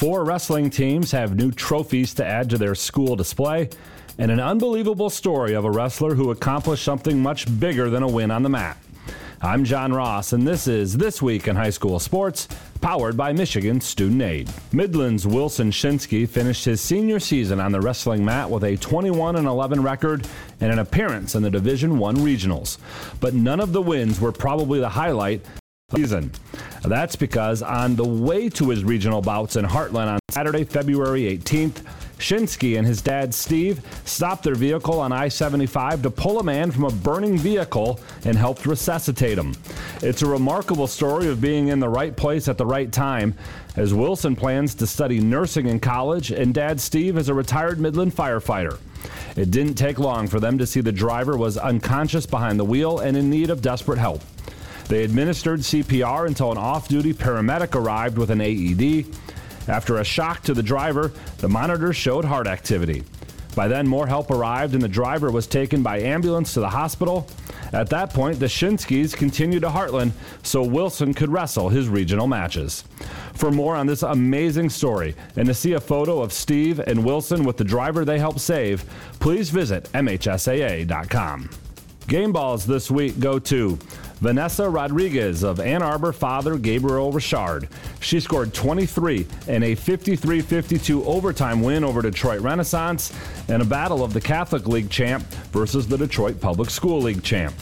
Four wrestling teams have new trophies to add to their school display, and an unbelievable story of a wrestler who accomplished something much bigger than a win on the mat. I'm John Ross, and this is This Week in High School Sports, powered by Michigan Student Aid. Midland's Wilson Shinsky finished his senior season on the wrestling mat with a 21 11 record and an appearance in the Division One regionals. But none of the wins were probably the highlight season. That's because on the way to his regional bouts in Hartland on Saturday, February 18th, Shinsky and his dad Steve stopped their vehicle on I 75 to pull a man from a burning vehicle and helped resuscitate him. It's a remarkable story of being in the right place at the right time, as Wilson plans to study nursing in college, and dad Steve is a retired Midland firefighter. It didn't take long for them to see the driver was unconscious behind the wheel and in need of desperate help. They administered CPR until an off duty paramedic arrived with an AED. After a shock to the driver, the monitor showed heart activity. By then, more help arrived and the driver was taken by ambulance to the hospital. At that point, the Shinskys continued to Hartland so Wilson could wrestle his regional matches. For more on this amazing story and to see a photo of Steve and Wilson with the driver they helped save, please visit MHSAA.com. Game balls this week go to Vanessa Rodriguez of Ann Arbor father Gabriel Richard. She scored 23 in a 53 52 overtime win over Detroit Renaissance and a battle of the Catholic League champ versus the Detroit Public School League champ.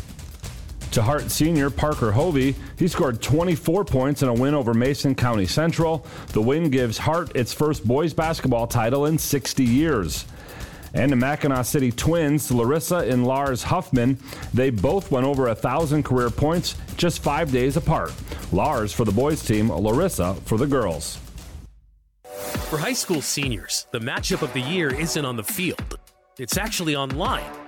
To Hart senior Parker Hovey, he scored 24 points in a win over Mason County Central. The win gives Hart its first boys basketball title in 60 years. And the Mackinaw City Twins, Larissa and Lars Huffman, they both went over a thousand career points just five days apart. Lars for the boys team, Larissa for the girls. For high school seniors, the matchup of the year isn't on the field. It's actually online.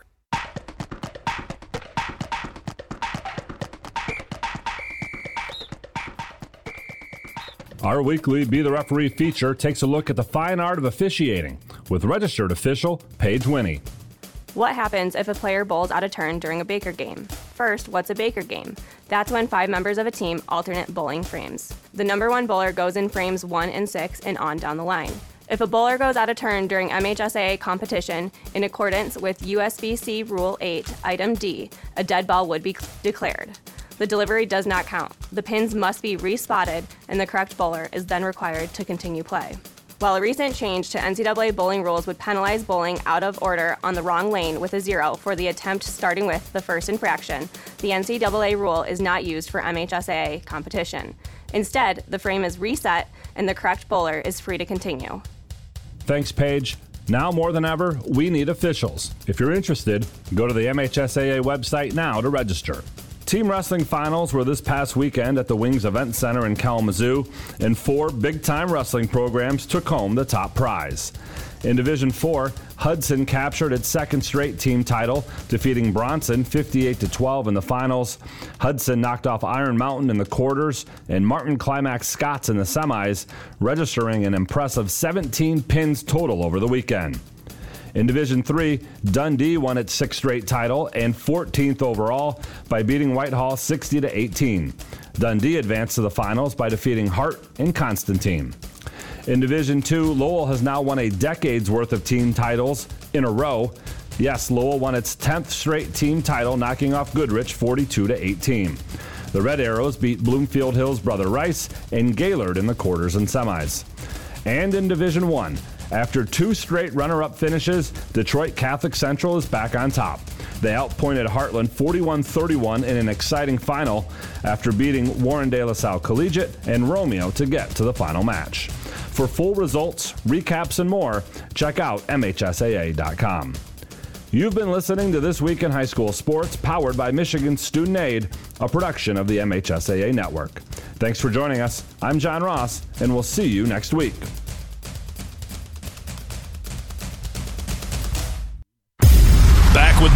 Our weekly Be the Referee feature takes a look at the fine art of officiating with registered official Paige Winnie. What happens if a player bowls out of turn during a Baker game? First, what's a Baker game? That's when five members of a team alternate bowling frames. The number one bowler goes in frames one and six and on down the line. If a bowler goes out of turn during MHSAA competition in accordance with USBC Rule 8, Item D, a dead ball would be declared. The delivery does not count. The pins must be respotted, and the correct bowler is then required to continue play. While a recent change to NCAA bowling rules would penalize bowling out of order on the wrong lane with a zero for the attempt starting with the first infraction, the NCAA rule is not used for MHSAA competition. Instead, the frame is reset and the correct bowler is free to continue. Thanks, Paige. Now more than ever, we need officials. If you're interested, go to the MHSAA website now to register. Team wrestling finals were this past weekend at the Wings Event Center in Kalamazoo, and four big time wrestling programs took home the top prize. In Division 4, Hudson captured its second straight team title, defeating Bronson 58 12 in the finals. Hudson knocked off Iron Mountain in the quarters and Martin Climax Scotts in the semis, registering an impressive 17 pins total over the weekend. In Division 3, Dundee won its sixth straight title and 14th overall by beating Whitehall 60 to 18. Dundee advanced to the finals by defeating Hart and Constantine. In Division 2, Lowell has now won a decade's worth of team titles in a row. Yes, Lowell won its 10th straight team title, knocking off Goodrich 42 to 18. The Red Arrows beat Bloomfield Hills Brother Rice and Gaylord in the quarters and semis. And in Division 1, after two straight runner up finishes, Detroit Catholic Central is back on top. They outpointed Hartland 41 31 in an exciting final after beating Warren De La Salle Collegiate and Romeo to get to the final match. For full results, recaps, and more, check out MHSAA.com. You've been listening to This Week in High School Sports, powered by Michigan Student Aid, a production of the MHSAA Network. Thanks for joining us. I'm John Ross, and we'll see you next week.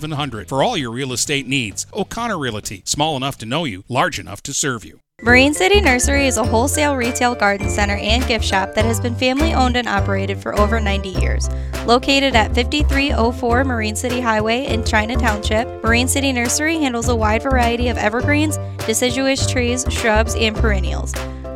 700 for all your real estate needs. O'Connor Realty, small enough to know you, large enough to serve you. Marine City Nursery is a wholesale retail garden center and gift shop that has been family owned and operated for over 90 years. Located at 5304 Marine City Highway in China Township, Marine City Nursery handles a wide variety of evergreens, deciduous trees, shrubs, and perennials.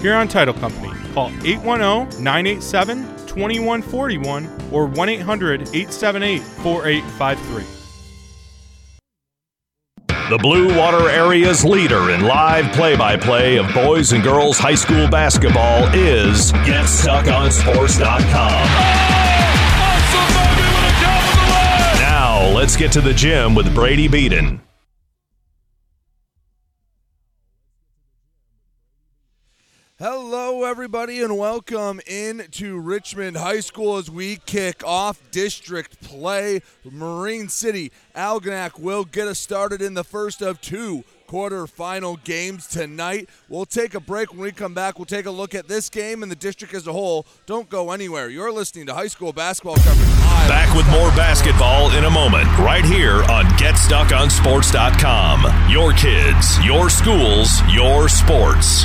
Huron Title Company. Call 810 987 2141 or 1 800 878 4853. The Blue Water Area's leader in live play by play of boys and girls high school basketball is GetStuckOnSports.com. Now, let's get to the gym with Brady Beaton. Hello, everybody, and welcome into Richmond High School as we kick off district play. Marine City Algonac will get us started in the first of two quarterfinal games tonight. We'll take a break. When we come back, we'll take a look at this game and the district as a whole. Don't go anywhere. You're listening to high school basketball coverage. Back with more basketball in a moment, right here on GetStuckOnSports.com. Your kids, your schools, your sports.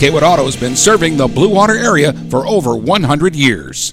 Kaywood Auto has been serving the Blue Water area for over 100 years.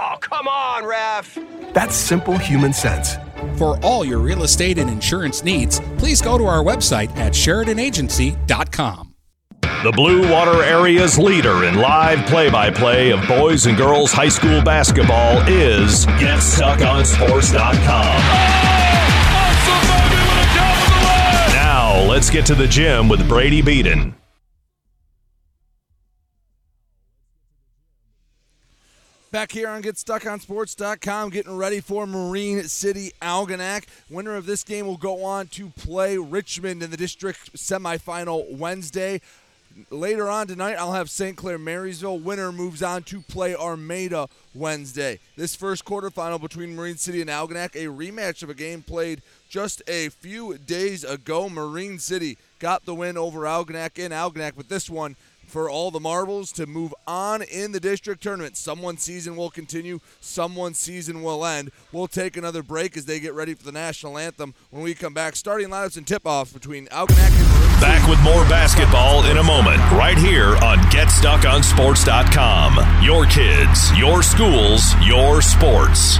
come on, ref! That's simple human sense. For all your real estate and insurance needs, please go to our website at SheridanAgency.com. The Blue Water Area's leader in live play by play of boys and girls high school basketball is GetStuckOnSports.com. Now, let's get to the gym with Brady Beaton. Back here on GetStuckOnSports.com, getting ready for Marine City Algonac. Winner of this game will go on to play Richmond in the district semifinal Wednesday. Later on tonight, I'll have St. Clair Marysville. Winner moves on to play Armada Wednesday. This first quarterfinal between Marine City and Algonac, a rematch of a game played just a few days ago. Marine City got the win over Algonac in Algonac, but this one for all the marbles to move on in the district tournament. Someone's season will continue, someone's season will end. We'll take another break as they get ready for the national anthem when we come back. Starting lineups and tip offs between Algonac and Back with more basketball in a moment, right here on GetStuckOnSports.com. Your kids, your schools, your sports.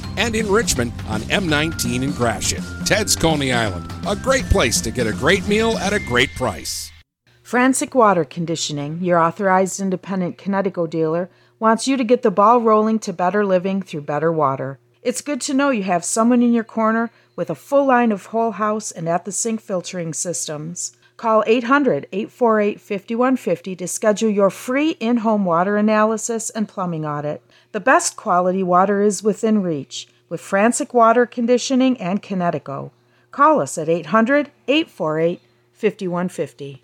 and in Richmond on M19 in Gratiot. Ted's Coney Island, a great place to get a great meal at a great price. Frantic Water Conditioning, your authorized independent Kinetico dealer, wants you to get the ball rolling to better living through better water. It's good to know you have someone in your corner with a full line of whole house and at the sink filtering systems. Call 800 848 5150 to schedule your free in home water analysis and plumbing audit. The best quality water is within reach with Frantic Water Conditioning and Kinetico. Call us at 800 848 5150.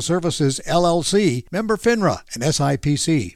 Services, LLC, member FINRA and SIPC.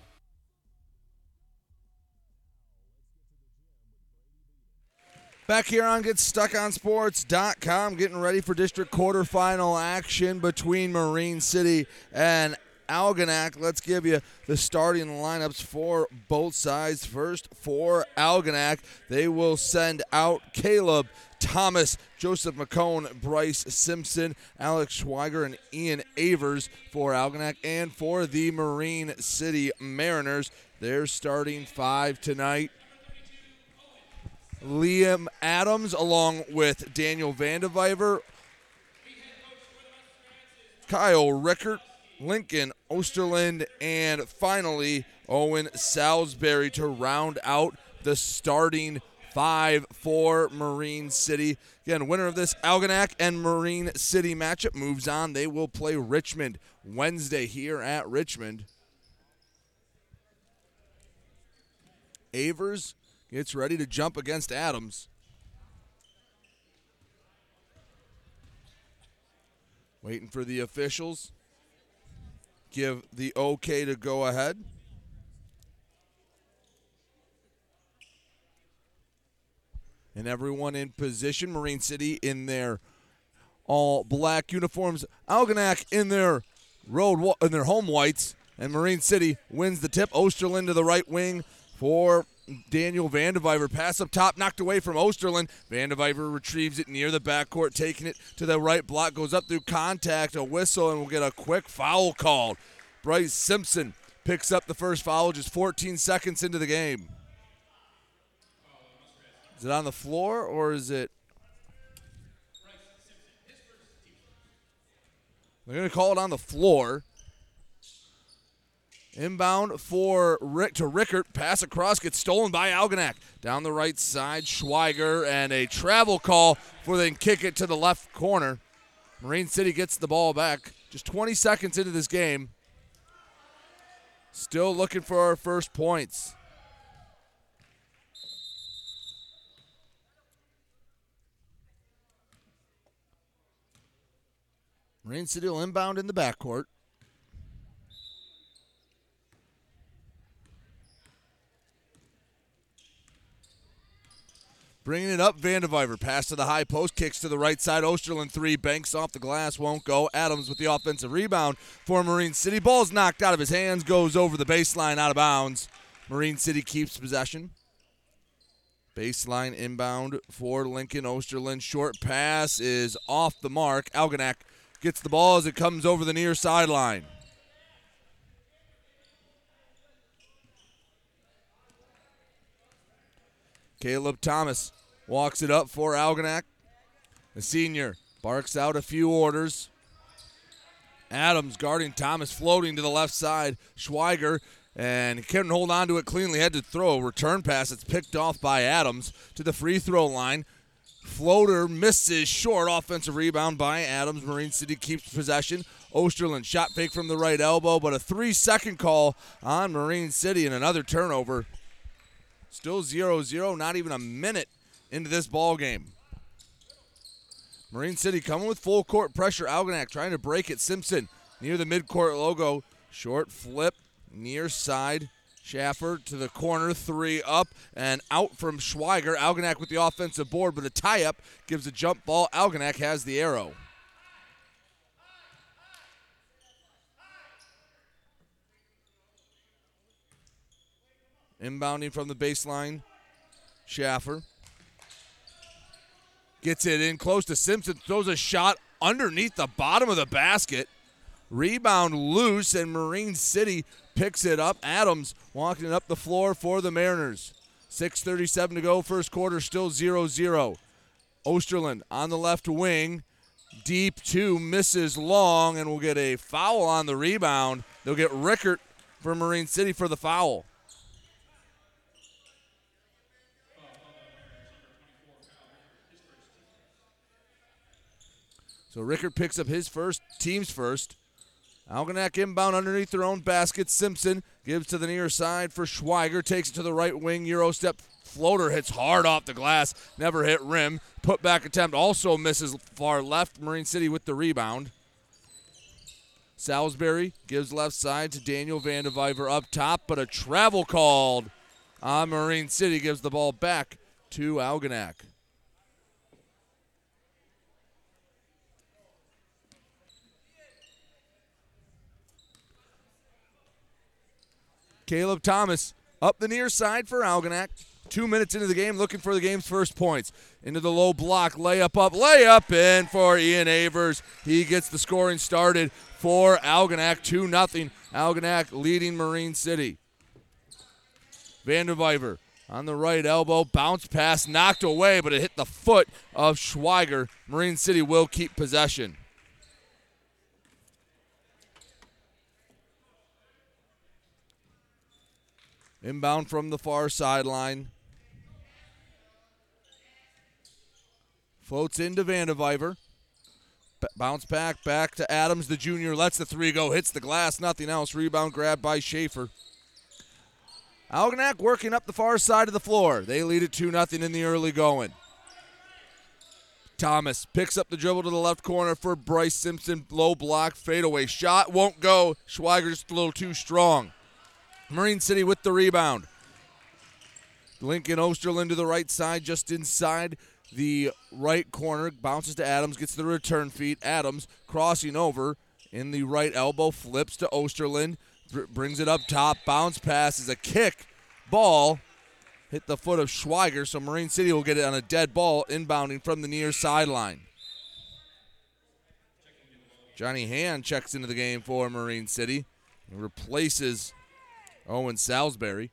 Back here on GetStuckOnSports.com, getting ready for district quarterfinal action between Marine City and Algonac. Let's give you the starting lineups for both sides. First, for Algonac, they will send out Caleb Thomas, Joseph McCone, Bryce Simpson, Alex Schweiger, and Ian Avers for Algonac. And for the Marine City Mariners, they're starting five tonight. Liam Adams, along with Daniel Vandeviver, Kyle Rickert, Lincoln Osterland, and finally Owen Salisbury to round out the starting five for Marine City. Again, winner of this Algonac and Marine City matchup moves on. They will play Richmond Wednesday here at Richmond. Avers gets ready to jump against Adams. Waiting for the officials. Give the okay to go ahead. And everyone in position. Marine City in their all black uniforms. Algonac in their road in their home whites. And Marine City wins the tip. Osterland to the right wing for Daniel Vandeviver. Pass up top, knocked away from Osterland. Vandeviver retrieves it near the backcourt, taking it to the right block, goes up through contact, a whistle, and we'll get a quick foul called. Bryce Simpson picks up the first foul just 14 seconds into the game. Is it on the floor or is it? They're going to call it on the floor. Inbound for Rick to Rickert. Pass across gets stolen by Algonac. Down the right side, Schweiger and a travel call for then kick it to the left corner. Marine City gets the ball back. Just 20 seconds into this game. Still looking for our first points. Marine City will inbound in the backcourt. Bringing it up, Vandeviver. Pass to the high post, kicks to the right side. Osterland three, banks off the glass, won't go. Adams with the offensive rebound for Marine City. Ball's knocked out of his hands, goes over the baseline, out of bounds. Marine City keeps possession. Baseline inbound for Lincoln Osterland. Short pass is off the mark. Algonac gets the ball as it comes over the near sideline. Caleb Thomas walks it up for Algonac. The senior barks out a few orders. Adams guarding Thomas, floating to the left side. Schweiger and couldn't hold on to it cleanly. Had to throw a return pass. It's picked off by Adams to the free throw line. Floater misses short. Offensive rebound by Adams. Marine City keeps possession. Osterland shot fake from the right elbow, but a three second call on Marine City and another turnover. Still 0 0, not even a minute into this ball game. Marine City coming with full court pressure. Algonac trying to break it. Simpson near the midcourt logo. Short flip near side. Schaffer to the corner, three up and out from Schweiger. Algonac with the offensive board, but a tie up gives a jump ball. Algonac has the arrow. Inbounding from the baseline, Schaffer gets it in close to Simpson, throws a shot underneath the bottom of the basket. Rebound loose, and Marine City picks it up. Adams walking it up the floor for the Mariners. 6.37 to go, first quarter, still 0 0. Osterland on the left wing. Deep two, misses long, and will get a foul on the rebound. They'll get Rickert for Marine City for the foul. So Rickert picks up his first, team's first. Algonac inbound underneath their own basket. Simpson gives to the near side for Schweiger. Takes it to the right wing. Euro step floater hits hard off the glass. Never hit rim. Put back attempt also misses far left. Marine City with the rebound. Salisbury gives left side to Daniel Vandeviver up top, but a travel called on Marine City gives the ball back to Algonac. Caleb Thomas up the near side for Algonac. Two minutes into the game, looking for the game's first points. Into the low block, layup up, layup in for Ian Avers. He gets the scoring started for Algonac, 2 0. Algonac leading Marine City. Vandeviver on the right elbow, bounce pass knocked away, but it hit the foot of Schweiger. Marine City will keep possession. Inbound from the far sideline. Floats into Vandeviver. B- bounce back, back to Adams, the junior. Lets the three go, hits the glass, nothing else. Rebound grab by Schaefer. Algonac working up the far side of the floor. They lead it 2 0 in the early going. Thomas picks up the dribble to the left corner for Bryce Simpson. Low block, fadeaway shot. Won't go. Schweiger just a little too strong. Marine City with the rebound. Lincoln Osterland to the right side, just inside the right corner. Bounces to Adams, gets the return feed. Adams crossing over in the right elbow, flips to Osterland, br- brings it up top. Bounce pass is a kick. Ball hit the foot of Schweiger, so Marine City will get it on a dead ball, inbounding from the near sideline. Johnny Hand checks into the game for Marine City and replaces Owen Salisbury.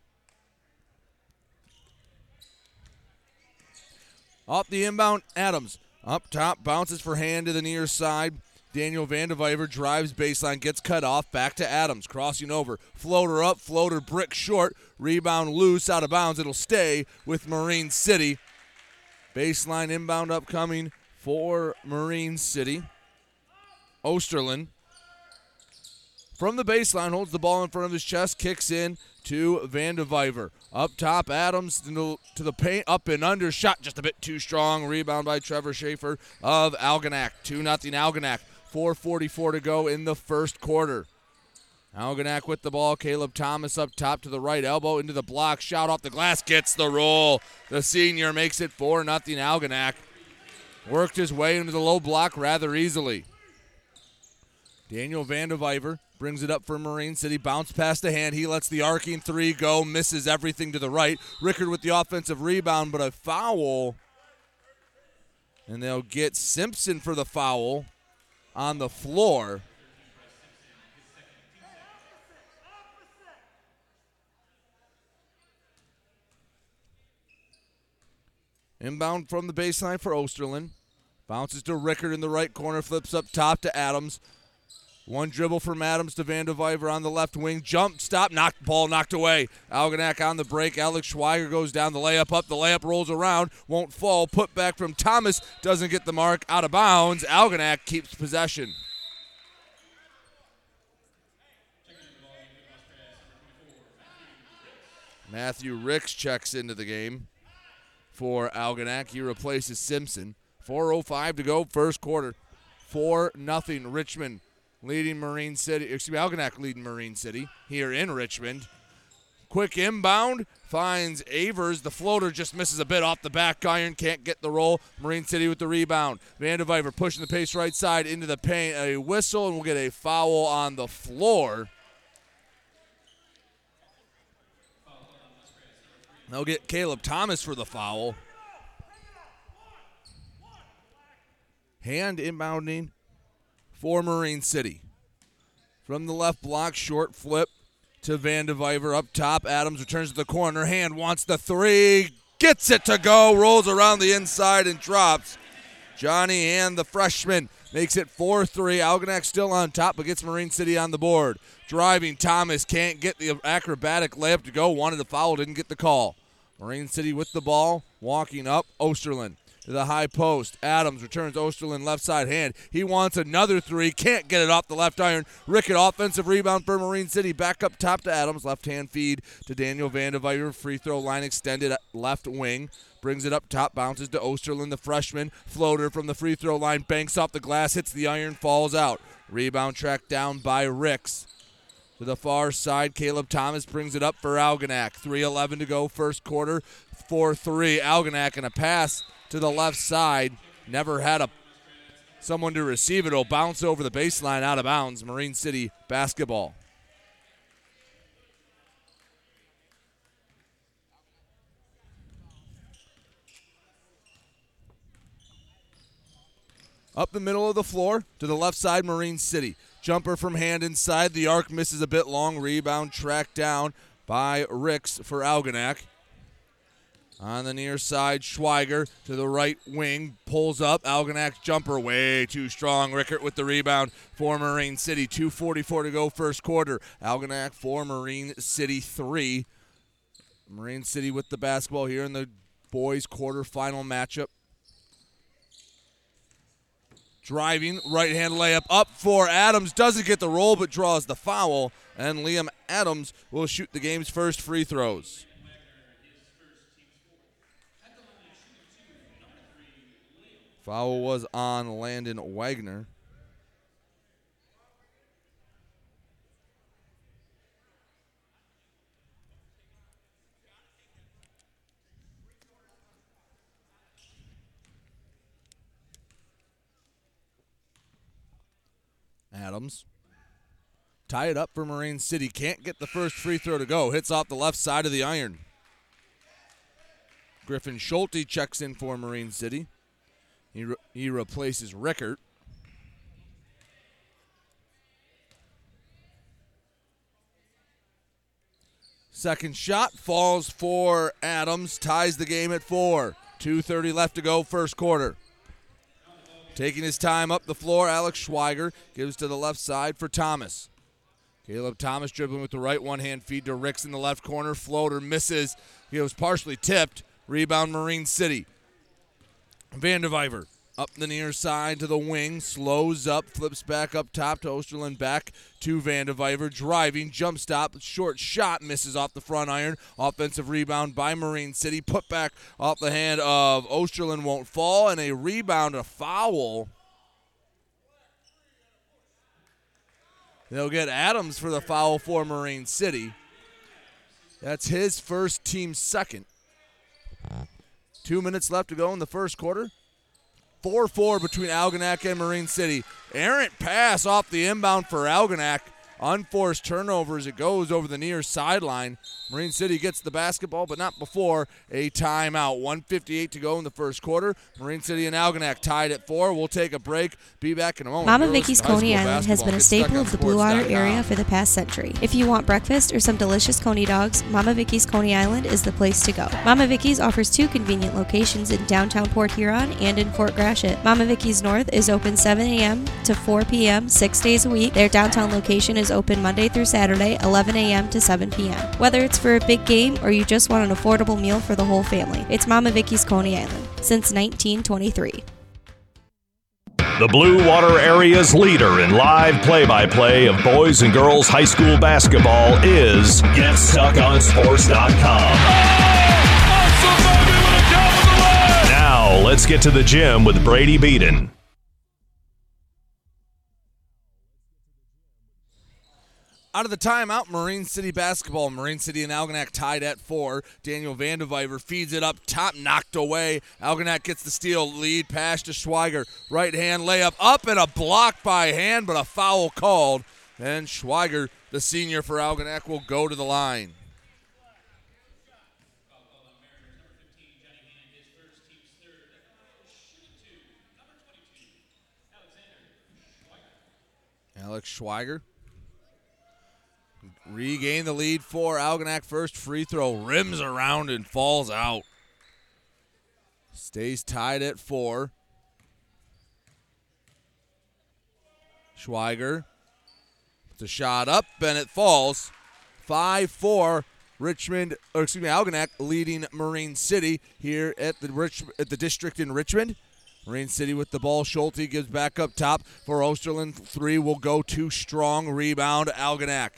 Off the inbound, Adams. Up top, bounces for hand to the near side. Daniel Vandeviver drives baseline, gets cut off. Back to Adams, crossing over. Floater up, floater brick short. Rebound loose, out of bounds. It'll stay with Marine City. Baseline inbound upcoming for Marine City. Osterland from the baseline, holds the ball in front of his chest, kicks in to Vandeviver. Up top, Adams to the paint, up and under, shot just a bit too strong. Rebound by Trevor Schaefer of Algonac. 2 0 Algonac. 4.44 to go in the first quarter. Algonac with the ball. Caleb Thomas up top to the right elbow into the block. Shot off the glass. Gets the roll. The senior makes it 4 0 Algonac. Worked his way into the low block rather easily. Daniel Vandeviver brings it up for Marine City. Bounce past the hand. He lets the arcing three go. Misses everything to the right. Rickert with the offensive rebound, but a foul. And they'll get Simpson for the foul on the floor. Inbound from the baseline for Osterlin. Bounces to Rickert in the right corner, flips up top to Adams. One dribble from Adams to Vandeviver on the left wing. Jump, stop, knocked ball knocked away. Algonac on the break. Alex Schweiger goes down the layup up. The layup rolls around, won't fall. Put back from Thomas, doesn't get the mark. Out of bounds. Algonac keeps possession. Matthew Ricks checks into the game for Algonac. He replaces Simpson. 4.05 to go, first quarter. 4 nothing. Richmond leading Marine City. Excuse me, Algonac leading Marine City here in Richmond. Quick inbound finds Avers. The floater just misses a bit off the back iron. Can't get the roll. Marine City with the rebound. Vandeviver pushing the pace right side into the paint. A whistle, and we'll get a foul on the floor. They'll get Caleb Thomas for the foul. Hand inbounding for Marine City. From the left block, short flip to Vandeviver up top. Adams returns to the corner. Hand wants the three. Gets it to go. Rolls around the inside and drops. Johnny and the freshman makes it 4 3. Algonac still on top, but gets Marine City on the board. Driving, Thomas can't get the acrobatic layup to go. Wanted the foul, didn't get the call. Marine City with the ball, walking up. Osterlin the high post. Adams returns Osterlin left side hand. He wants another three. Can't get it off the left iron. Rickert offensive rebound for Marine City. Back up top to Adams. Left hand feed to Daniel Vandeviver. Free throw line extended left wing. Brings it up top. Bounces to Osterlin, the freshman. Floater from the free throw line. Banks off the glass. Hits the iron. Falls out. Rebound tracked down by Ricks. To the far side, Caleb Thomas brings it up for Algonac. 3.11 to go, first quarter. 4 3. Algonac and a pass to the left side. Never had a someone to receive it. It'll bounce over the baseline out of bounds. Marine City basketball. Up the middle of the floor to the left side, Marine City. Jumper from hand inside. The arc misses a bit long. Rebound tracked down by Ricks for Algonac. On the near side, Schweiger to the right wing pulls up. Algonac's jumper way too strong. Rickert with the rebound for Marine City. 2.44 to go, first quarter. Algonac for Marine City 3. Marine City with the basketball here in the boys' quarterfinal matchup. Driving, right hand layup up for Adams. Doesn't get the roll, but draws the foul. And Liam Adams will shoot the game's first free throws. Foul was on Landon Wagner. Adams. Tie it up for Marine City. Can't get the first free throw to go. Hits off the left side of the iron. Griffin Schulte checks in for Marine City. He, re- he replaces Rickert. Second shot falls for Adams, ties the game at four. 2.30 left to go, first quarter. Taking his time up the floor, Alex Schweiger gives to the left side for Thomas. Caleb Thomas dribbling with the right one hand feed to Ricks in the left corner. Floater misses. He was partially tipped. Rebound Marine City. Vandeviver up the near side to the wing, slows up, flips back up top to Osterlin, back to Vandeviver, driving, jump stop, short shot, misses off the front iron. Offensive rebound by Marine City, put back off the hand of Osterlin won't fall, and a rebound, a foul. They'll get Adams for the foul for Marine City. That's his first team second. Two minutes left to go in the first quarter. 4 4 between Algonac and Marine City. Errant pass off the inbound for Algonac. Unforced turnovers. It goes over the near sideline. Marine City gets the basketball, but not before a timeout. 158 to go in the first quarter. Marine City and Algonac tied at four. We'll take a break. Be back in a moment. Mama Vicky's Coney Island has been a staple of the Blue Water area for the past century. If you want breakfast or some delicious Coney dogs, Mama Vicky's Coney Island is the place to go. Mama Vicky's offers two convenient locations in downtown Port Huron and in Fort Gratiot. Mama Vicky's North is open 7 a.m. to 4 p.m. six days a week. Their downtown location is open Monday through Saturday, 11 a.m. to 7 p.m. Whether it's for a big game or you just want an affordable meal for the whole family, it's Mama Vicky's Coney Island since 1923. The Blue Water Area's leader in live play by play of boys and girls high school basketball is GetStuckOnSports.com. Now, let's get to the gym with Brady Beaton. Out of the timeout, Marine City basketball. Marine City and Algonac tied at four. Daniel Vandeviver feeds it up, top knocked away. Algonac gets the steal, lead pass to Schweiger. Right hand layup up and a block by hand, but a foul called. And Schweiger, the senior for Algonac, will go to the line. Alex Schweiger regain the lead for Algonac first free throw rims around and falls out. Stays tied at four. Schweiger puts a shot up and it falls. 5 4. Richmond, or excuse me, Algonac leading Marine City here at the Rich, at the district in Richmond. Marine City with the ball. Schulte gives back up top for Osterland. Three will go too strong. Rebound, Algonac.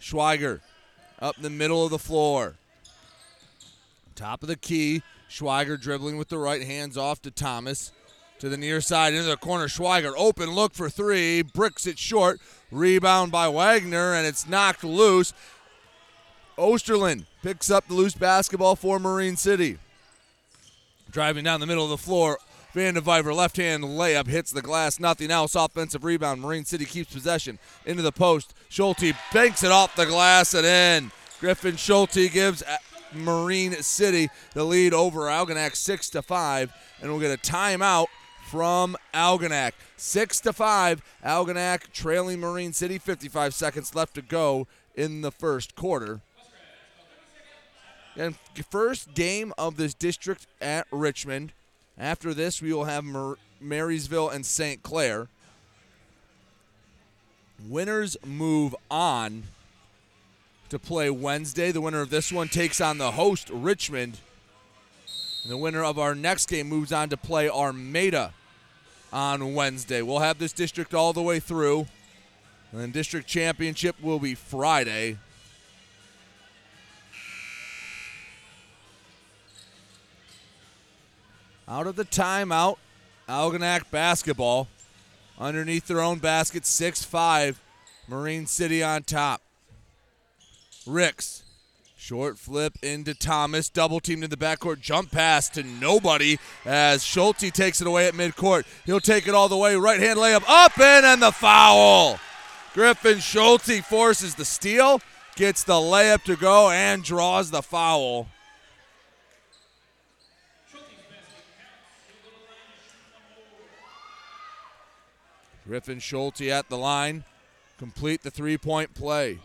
Schweiger up in the middle of the floor. Top of the key. Schweiger dribbling with the right hands off to Thomas. To the near side into the corner. Schweiger open look for three. Bricks it short. Rebound by Wagner and it's knocked loose. Osterland picks up the loose basketball for Marine City. Driving down the middle of the floor. Vandeviver left hand layup hits the glass. Nothing else. Offensive rebound. Marine City keeps possession into the post. Schulte banks it off the glass and in. Griffin Schulte gives uh, Marine City the lead over Algonac six to five, and we'll get a timeout from Algonac. Six to five. Algonac trailing Marine City. 55 seconds left to go in the first quarter. And first game of this district at Richmond. After this, we will have Mar- Marysville and St. Clair. Winners move on to play Wednesday. The winner of this one takes on the host, Richmond. And the winner of our next game moves on to play Armada on Wednesday. We'll have this district all the way through. And then district championship will be Friday. Out of the timeout, Algonac basketball. Underneath their own basket, 6 5. Marine City on top. Ricks. Short flip into Thomas. Double teamed in the backcourt. Jump pass to nobody as Schulte takes it away at midcourt. He'll take it all the way. Right hand layup up in and the foul. Griffin Schulte forces the steal, gets the layup to go, and draws the foul. Griffin Schulte at the line. Complete the three point play.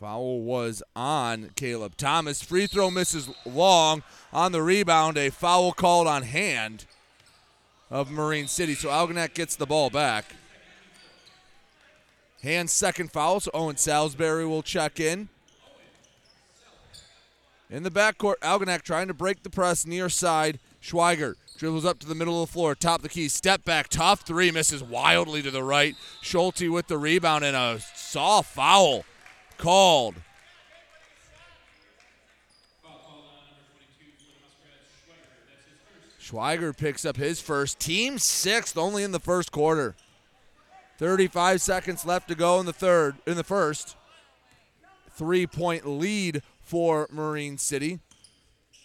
Foul was on Caleb Thomas. Free throw misses long on the rebound. A foul called on hand of Marine City. So Algonac gets the ball back. Hand second foul. So Owen Salisbury will check in. In the backcourt, Algonac trying to break the press near side. Schweiger dribbles up to the middle of the floor, top the key, step back, tough three, misses wildly to the right. Schulte with the rebound and a soft foul called. Schweiger picks up his first, team sixth, only in the first quarter. 35 seconds left to go in the third, in the first. Three point lead for Marine City.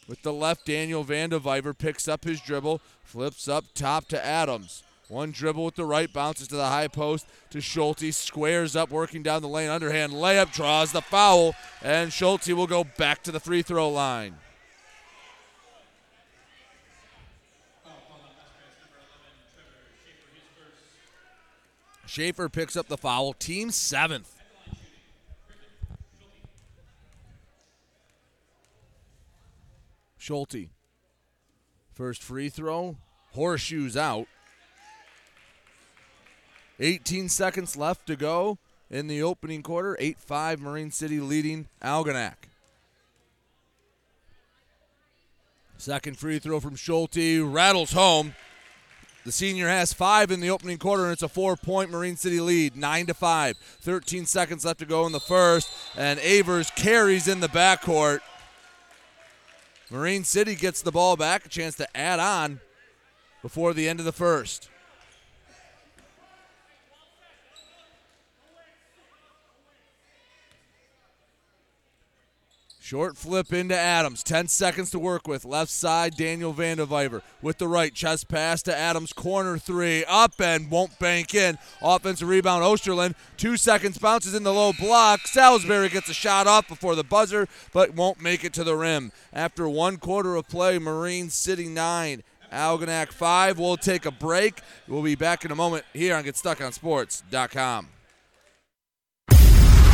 With the left, Daniel Vandeviver picks up his dribble, flips up top to Adams. One dribble with the right, bounces to the high post to Schulte, squares up, working down the lane, underhand layup, draws the foul, and Schulte will go back to the free throw line. Schaefer picks up the foul, team seventh. Schulte. First free throw, horseshoes out. 18 seconds left to go in the opening quarter. 8 5 Marine City leading Algonac. Second free throw from Schulte rattles home. The senior has five in the opening quarter, and it's a four-point Marine City lead, nine to five. 13 seconds left to go in the first, and Avers carries in the backcourt. Marine City gets the ball back, a chance to add on before the end of the first. Short flip into Adams. 10 seconds to work with. Left side, Daniel Vandeviver. With the right, chest pass to Adams. Corner three. Up and won't bank in. Offensive rebound, Osterland. Two seconds, bounces in the low block. Salisbury gets a shot off before the buzzer, but won't make it to the rim. After one quarter of play, Marine City 9. Algonac 5. We'll take a break. We'll be back in a moment here on GetStuckOnSports.com.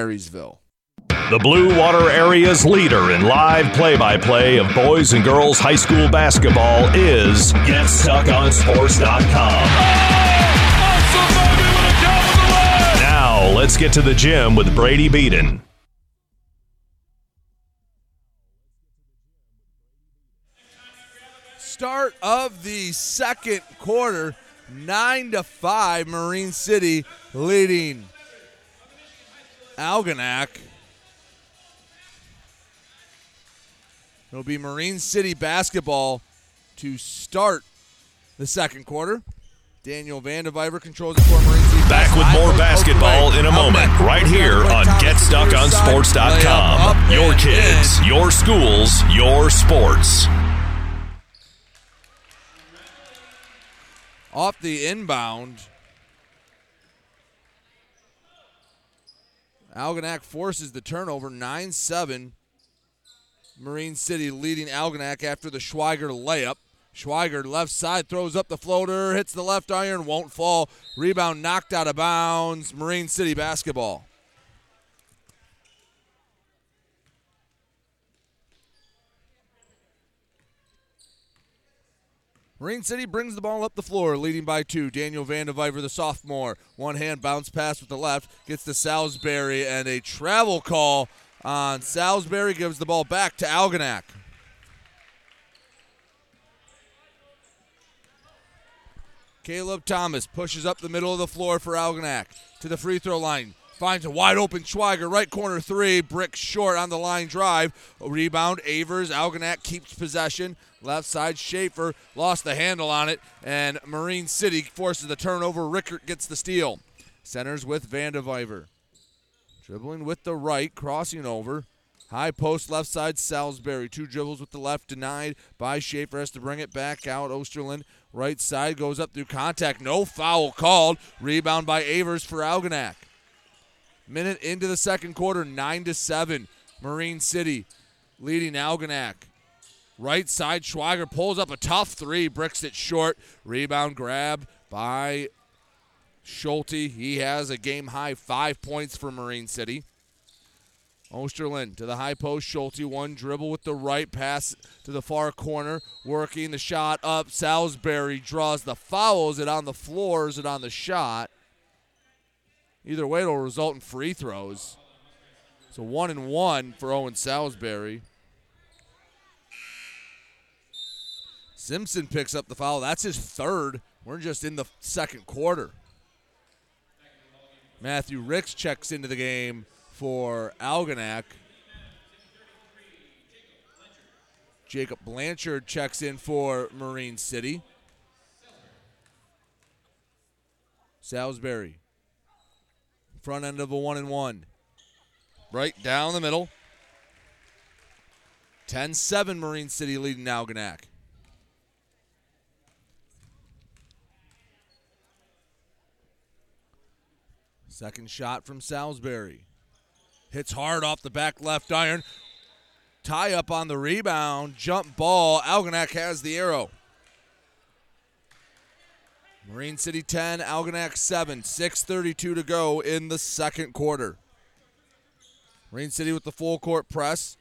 Marysville. The Blue Water Area's leader in live play by play of boys and girls high school basketball is GetStuckOnSports.com. Now, let's get to the gym with Brady Beaton. Start of the second quarter, 9 to 5, Marine City leading Algonac. It'll be Marine City basketball to start the second quarter. Daniel Vandeviver controls it for Marine City. Back with more basketball in a moment, right here on GetStuckOnSports.com. Your kids, your schools, your sports. Off the inbound. Algonac forces the turnover 9 7. Marine City leading Algonac after the Schweiger layup. Schweiger left side throws up the floater, hits the left iron, won't fall. Rebound knocked out of bounds. Marine City basketball. Marine City brings the ball up the floor, leading by two. Daniel Vandeviver, the sophomore. One hand bounce pass with the left, gets to Salisbury, and a travel call on Salisbury gives the ball back to Algonac. Caleb Thomas pushes up the middle of the floor for Algonac to the free throw line. Finds a wide open Schweiger, right corner three, brick short on the line drive. Rebound, Avers. Algonac keeps possession. Left side, Schaefer lost the handle on it, and Marine City forces the turnover. Rickert gets the steal. Centers with Vandeviver. Dribbling with the right, crossing over. High post left side, Salisbury. Two dribbles with the left, denied by Schaefer. Has to bring it back out. Osterland, right side, goes up through contact. No foul called. Rebound by Avers for Algonac. Minute into the second quarter, 9 to 7. Marine City leading Algonac. Right side, Schweiger pulls up a tough three, bricks it short. Rebound grab by Schulte. He has a game high five points for Marine City. Osterland to the high post. Schulte one dribble with the right pass to the far corner. Working the shot up. Salisbury draws the foul. Is it on the floor? Is it on the shot? Either way, it'll result in free throws. So one and one for Owen Salisbury. Simpson picks up the foul. That's his third. We're just in the second quarter. Matthew Ricks checks into the game for Algonac. Jacob Blanchard checks in for Marine City. Salisbury. Front end of a one and one. Right down the middle. 10 7 Marine City leading Algonac. Second shot from Salisbury. Hits hard off the back left iron. Tie up on the rebound. Jump ball. Algonac has the arrow. Marine City 10, Algonac 7. 6.32 to go in the second quarter. Marine City with the full court press.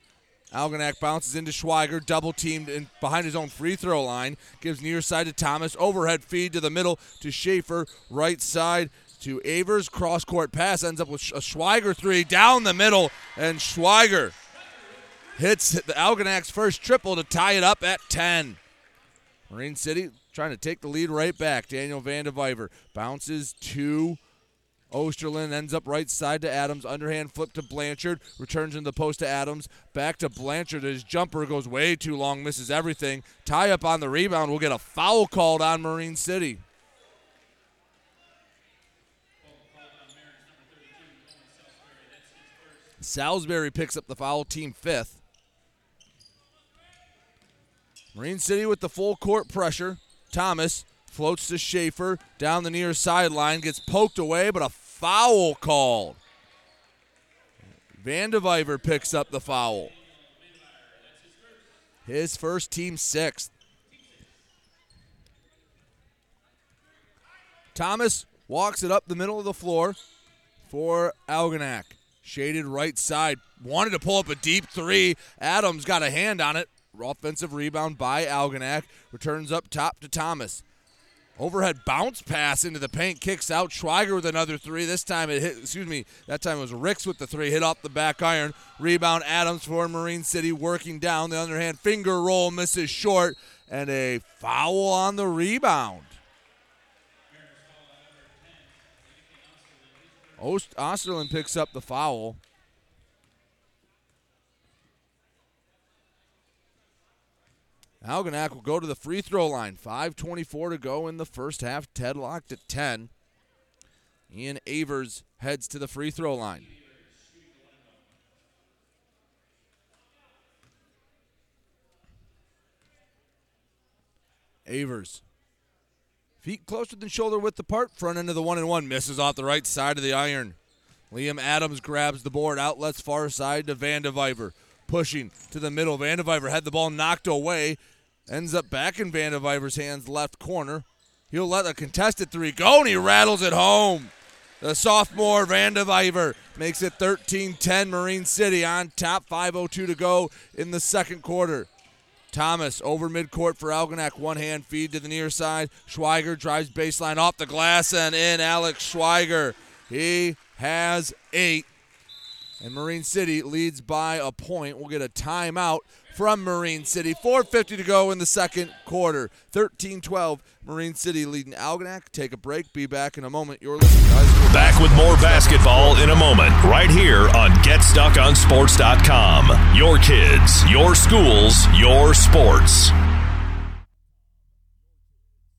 Algonac bounces into Schweiger, double teamed in behind his own free throw line. Gives near side to Thomas. Overhead feed to the middle to Schaefer. Right side to Avers. Cross court pass ends up with a Schweiger three down the middle. And Schweiger hits the Algonac's first triple to tie it up at 10. Marine City trying to take the lead right back. Daniel Vandeviver bounces to Osterland, ends up right side to Adams. Underhand flip to Blanchard, returns in the post to Adams. Back to Blanchard. His jumper goes way too long, misses everything. Tie up on the rebound. We'll get a foul called on Marine City. Salisbury picks up the foul, team fifth. Marine City with the full court pressure. Thomas floats to Schaefer down the near sideline, gets poked away, but a foul called. Vandeviver picks up the foul. His first team sixth. Thomas walks it up the middle of the floor for Algonac. Shaded right side. Wanted to pull up a deep three. Adams got a hand on it. Offensive rebound by Algonac. Returns up top to Thomas. Overhead bounce pass into the paint, kicks out. Schweiger with another three. This time it hit, excuse me, that time it was Ricks with the three, hit off the back iron. Rebound Adams for Marine City working down. The underhand finger roll misses short, and a foul on the rebound. Ost- Osterland picks up the foul. Algonac will go to the free throw line. 5.24 to go in the first half. Ted locked at 10. Ian Avers heads to the free throw line. Avers. Feet closer than shoulder width apart. Front end of the one and one. Misses off the right side of the iron. Liam Adams grabs the board. Outlets far side to Vandeviver. Pushing to the middle. Vandeviver had the ball knocked away. Ends up back in Vandeviver's hands, left corner. He'll let a contested three go, and he rattles it home. The sophomore Vandeviver makes it 13 10 Marine City on top. 5.02 to go in the second quarter. Thomas over midcourt for Algonac. One hand feed to the near side. Schweiger drives baseline off the glass and in. Alex Schweiger. He has eight. And Marine City leads by a point. We'll get a timeout from Marine City. 4.50 to go in the second quarter. 13 12. Marine City leading Algonac. Take a break. Be back in a moment. You're listening to Back with more basketball in a moment, right here on GetStuckOnSports.com. Your kids, your schools, your sports.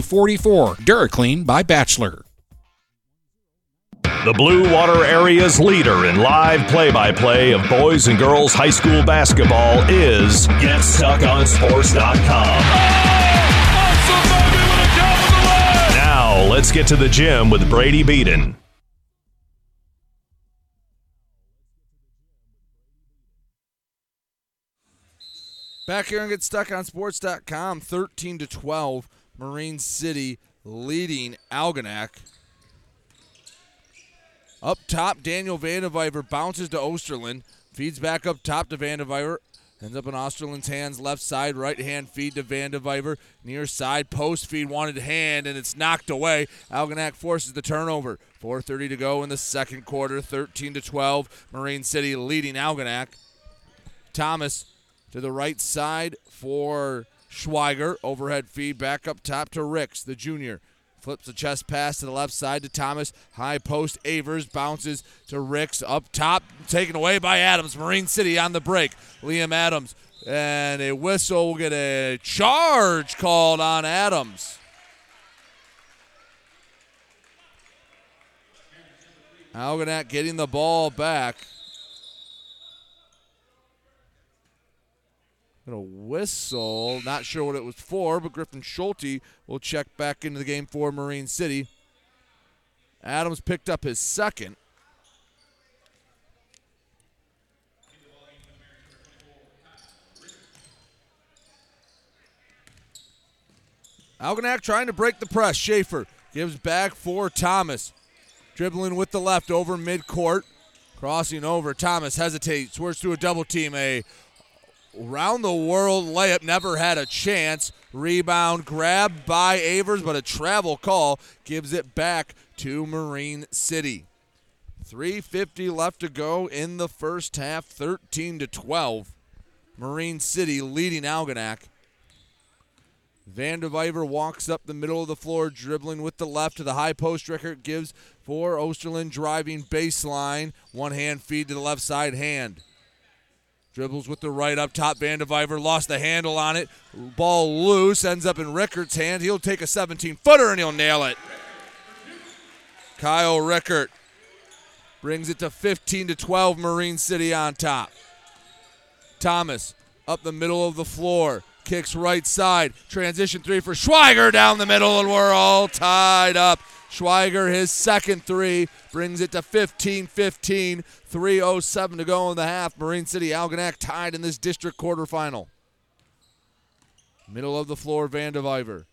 Forty-four DuraClean by Bachelor. The Blue Water Area's leader in live play by play of boys and girls high school basketball is GetStuckOnSports.com. Oh, now, let's get to the gym with Brady Beaton. Back here on GetStuckOnSports.com, 13 to 12 Marine City leading Algonac. Up top, Daniel Vandeviver bounces to Osterland. Feeds back up top to Vandeviver. Ends up in Osterland's hands, left side, right hand feed to Vandeviver. Near side, post feed, wanted hand, and it's knocked away. Algonac forces the turnover. 4.30 to go in the second quarter, 13 to 12. Marine City leading Algonac. Thomas to the right side for Schweiger. Overhead feed back up top to Ricks, the junior. Flips the chest pass to the left side to Thomas. High post Avers bounces to Ricks up top, taken away by Adams. Marine City on the break. Liam Adams and a whistle will get a charge called on Adams. Algonac getting the ball back. Gonna whistle. Not sure what it was for, but Griffin Schulte will check back into the game for Marine City. Adams picked up his second. Algonac trying to break the press. Schaefer gives back for Thomas. Dribbling with the left over midcourt. Crossing over. Thomas hesitates. Swerves to a double team. A round the world layup. Never had a chance. Rebound grabbed by Avers, but a travel call gives it back to Marine City. 350 left to go in the first half. 13 to 12. Marine City leading Algonac. Vandeviver walks up the middle of the floor, dribbling with the left to the high post. Rickert gives for Osterland driving baseline. One hand feed to the left side hand. Dribbles with the right up top. Vandeviver lost the handle on it. Ball loose, ends up in Rickert's hand. He'll take a 17 footer and he'll nail it. Kyle Rickert brings it to 15 to 12. Marine City on top. Thomas up the middle of the floor kicks right side. Transition three for Schweiger down the middle, and we're all tied up. Schweiger, his second three, brings it to 15 15. 3.07 to go in the half. Marine City Algonac tied in this district quarterfinal. Middle of the floor, Vandeviver.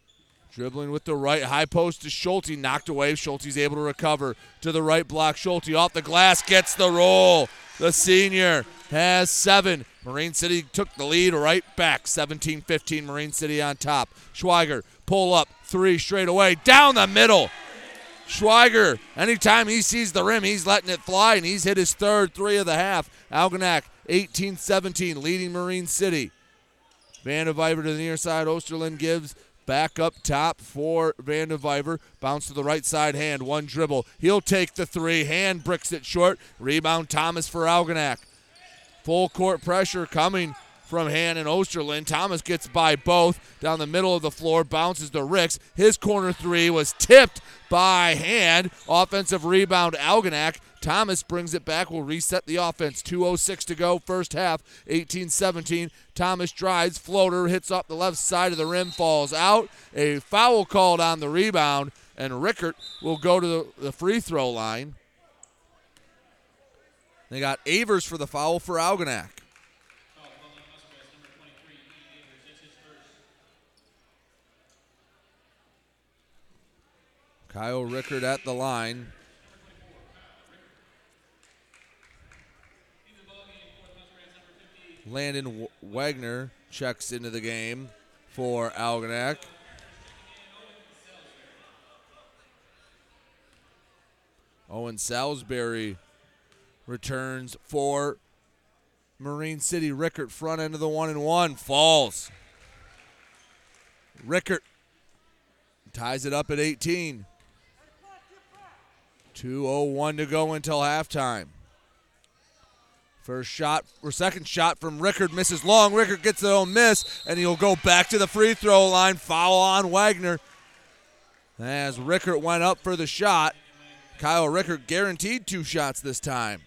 Dribbling with the right, high post to Schulte, knocked away. Schulte's able to recover to the right block. Schulte off the glass, gets the roll. The senior has seven. Marine City took the lead right back. 17 15, Marine City on top. Schweiger, pull up, three straight away, down the middle. Schweiger, anytime he sees the rim, he's letting it fly, and he's hit his third three of the half. Algonac, 18 17, leading Marine City. Vandeviver to the near side. Osterland gives back up top for Vandeviver. Bounce to the right side hand. One dribble. He'll take the three. Hand bricks it short. Rebound Thomas for Algonac. Full court pressure coming from Hand and Osterland. Thomas gets by both down the middle of the floor, bounces to Ricks. His corner three was tipped by Hand. Offensive rebound, Algonac. Thomas brings it back, will reset the offense. 2.06 to go, first half, 18 17. Thomas drives, floater, hits off the left side of the rim, falls out. A foul called on the rebound, and Rickert will go to the, free throw line. They got Avers for the foul for Algonac. Kyle Rickert at the line. Landon w- Wagner checks into the game for Algonac. Owen Salisbury returns for Marine City. Rickert front end of the one and one falls. Rickert ties it up at 18. 2.01 to go until halftime. First shot or second shot from Rickert misses long. Rickert gets the own miss, and he'll go back to the free throw line. Foul on Wagner. As Rickert went up for the shot, Kyle Rickert guaranteed two shots this time.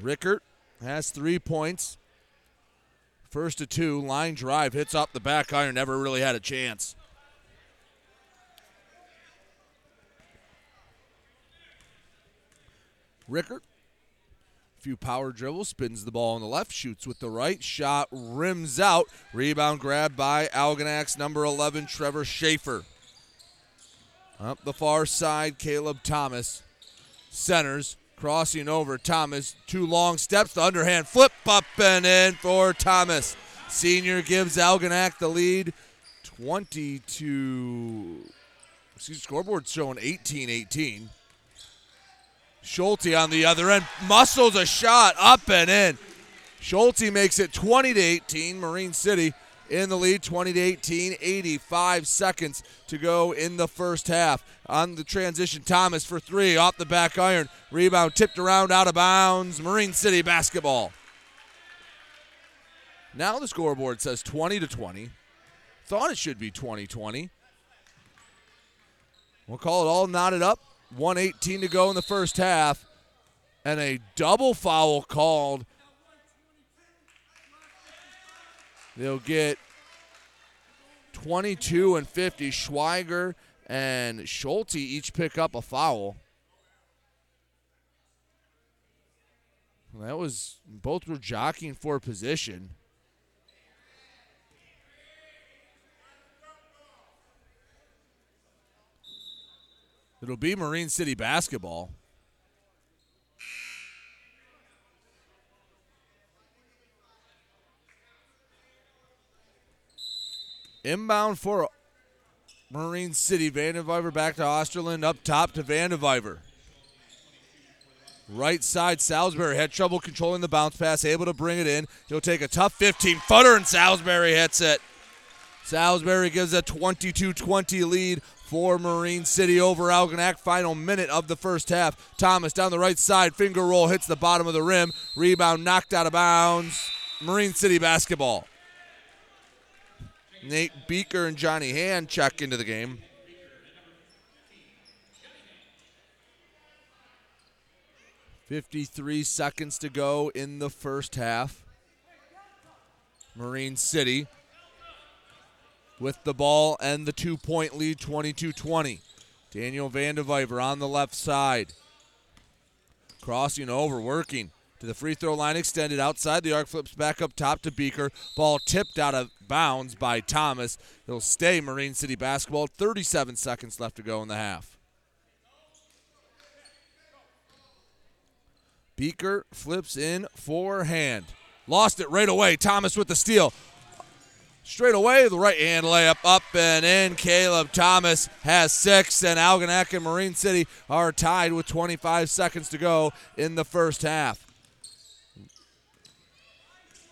Rickert has three points. First to two, line drive, hits off the back iron, never really had a chance. Rickert, few power dribbles, spins the ball on the left, shoots with the right, shot rims out, rebound grab by Algonac's number 11, Trevor Schaefer. Up the far side, Caleb Thomas centers, crossing over Thomas. Two long steps, the underhand flip up and in for Thomas. Senior gives Algonac the lead 22. Excuse scoreboard showing 18 18. Schulte on the other end muscles a shot up and in. Schulte makes it 20 to 18. Marine City in the lead 20 to 18 85 seconds to go in the first half. On the transition thomas for three off the back iron. Rebound tipped around out of bounds. Marine city basketball. Now the scoreboard says 20 to 20 thought it should be 20 20 we'll call it all knotted up. 118 to go in the first half. And a double foul called They'll get 22 and 50. Schweiger and Schulte each pick up a foul. That was both were jockeying for position. It'll be Marine City basketball. Inbound for Marine City. Vandeviver back to Osterland. Up top to Vandeviver. Right side, Salisbury had trouble controlling the bounce pass, able to bring it in. He'll take a tough 15 footer, and Salisbury hits it. Salisbury gives a 22 20 lead for Marine City over Algonac. Final minute of the first half. Thomas down the right side, finger roll, hits the bottom of the rim. Rebound knocked out of bounds. Marine City basketball. Nate Beaker and Johnny Hand check into the game. Fifty-three seconds to go in the first half. Marine City with the ball and the two-point lead, 22-20. Daniel Vandeviver on the left side. Crossing over, working to the free throw line extended outside the arc flips back up top to beaker. Ball tipped out of bounds by thomas. It'll stay marine city basketball. 37 seconds left to go in the half. Beaker flips in forehand. Lost it right away. Thomas with the steal. Straight away, the right hand layup up and in. Caleb Thomas has six, and Algonac and Marine City are tied with 25 seconds to go in the first half.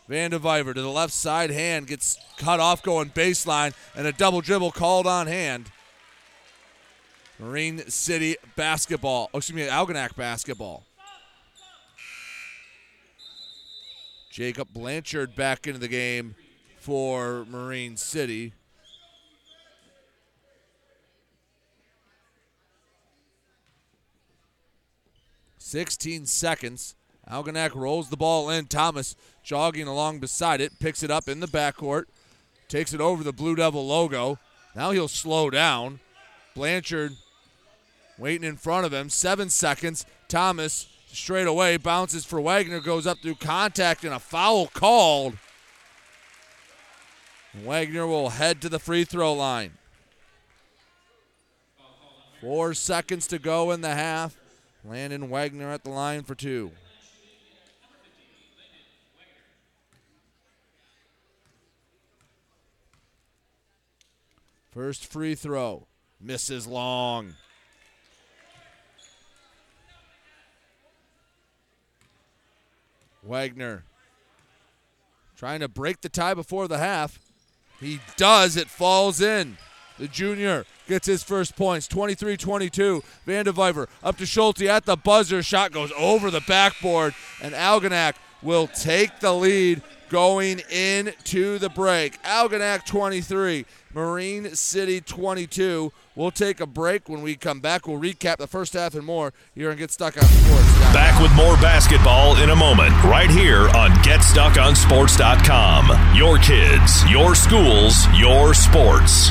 Vandeviver to the left side hand gets cut off going baseline and a double dribble called on hand. Marine City basketball. Oh, excuse me, Algonac basketball. Jacob Blanchard back into the game for Marine City. Sixteen seconds. Algonac rolls the ball in. Thomas jogging along beside it, picks it up in the backcourt, takes it over the Blue Devil logo. Now he'll slow down. Blanchard waiting in front of him. Seven seconds. Thomas straight away bounces for Wagner, goes up through contact and a foul called. Wagner will head to the free throw line. Four seconds to go in the half. Landon Wagner at the line for two. First free throw. Misses long. Wagner trying to break the tie before the half. He does. It falls in. The junior gets his first points. 23 22. Vandeviver up to Schulte at the buzzer. Shot goes over the backboard, and Algonac will take the lead going into the break. Algonac 23, Marine City 22. We'll take a break. When we come back, we'll recap the first half and more. Stuck on sports. Back with more basketball in a moment, right here on GetStuckOnSports.com. Your kids, your schools, your sports.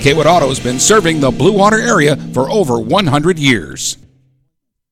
Kaywood Auto has been serving the Blue Water area for over 100 years.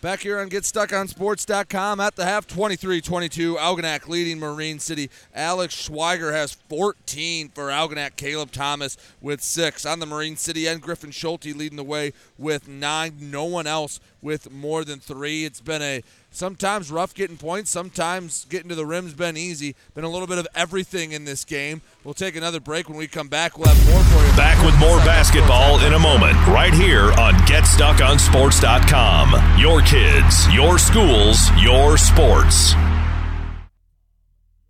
Back here on GetStuckOnSports.com at the half, 23-22, Algonac leading Marine City. Alex Schweiger has 14 for Algonac. Caleb Thomas with six on the Marine City end. Griffin Schulte leading the way with nine. No one else with more than three. It's been a sometimes rough getting points, sometimes getting to the rim's been easy. Been a little bit of everything in this game. We'll take another break. When we come back, we'll have more for you. Back with more basketball in a moment, right here on GetStuckOnSports.com. Your kids, your schools, your sports.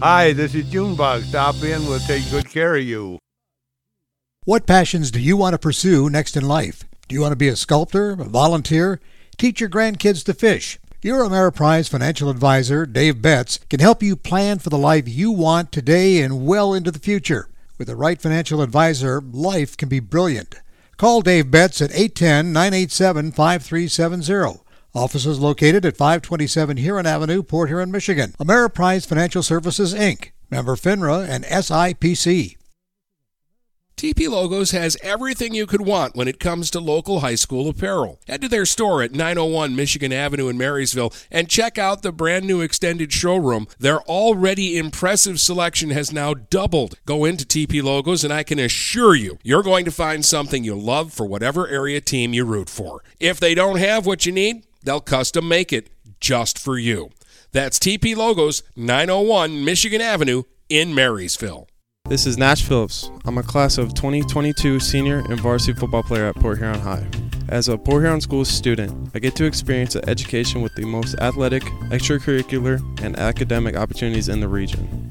Hi, this is Junebug. Stop in. We'll take good care of you. What passions do you want to pursue next in life? Do you want to be a sculptor, a volunteer, teach your grandkids to fish? Your Ameriprise financial advisor, Dave Betts, can help you plan for the life you want today and well into the future. With the right financial advisor, life can be brilliant. Call Dave Betts at 810 987 5370. Office is located at 527 Huron Avenue, Port Huron, Michigan. Ameriprise Financial Services, Inc., member FINRA and SIPC. TP Logos has everything you could want when it comes to local high school apparel. Head to their store at 901 Michigan Avenue in Marysville and check out the brand new extended showroom. Their already impressive selection has now doubled. Go into TP Logos and I can assure you, you're going to find something you love for whatever area team you root for. If they don't have what you need, they'll custom make it just for you. That's TP Logos, 901 Michigan Avenue in Marysville. This is Nash Phillips. I'm a class of 2022 senior and varsity football player at Port Huron High. As a Port Huron School student, I get to experience an education with the most athletic, extracurricular, and academic opportunities in the region.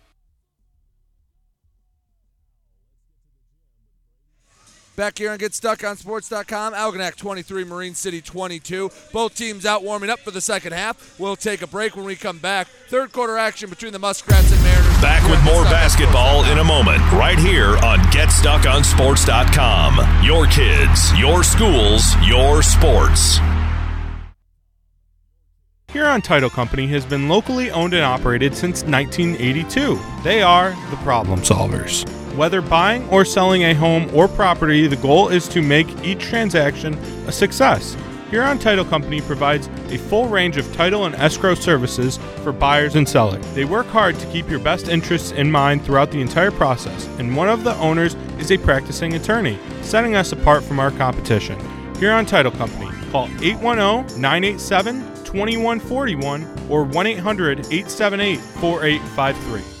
Back here and get stuck on sports.com. Algonac 23, Marine City 22. Both teams out warming up for the second half. We'll take a break when we come back. Third quarter action between the Muskrats and Mariners. Back with more basketball in a moment, right here on GetStuckOnSports.com. Your kids, your schools, your sports. Huron Title Company has been locally owned and operated since 1982. They are the problem solvers. Whether buying or selling a home or property, the goal is to make each transaction a success. Huron Title Company provides a full range of title and escrow services for buyers and sellers. They work hard to keep your best interests in mind throughout the entire process, and one of the owners is a practicing attorney, setting us apart from our competition. Huron Title Company. Call 810 987 2141 or 1 800 878 4853.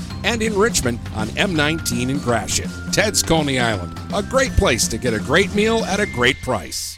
and in Richmond on M19 in Gratiot. Ted's Coney Island, a great place to get a great meal at a great price.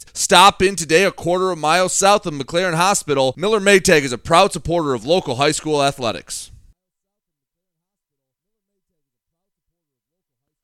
Stop in today a quarter of a mile south of McLaren Hospital. Miller Maytag is a proud supporter of local high school athletics.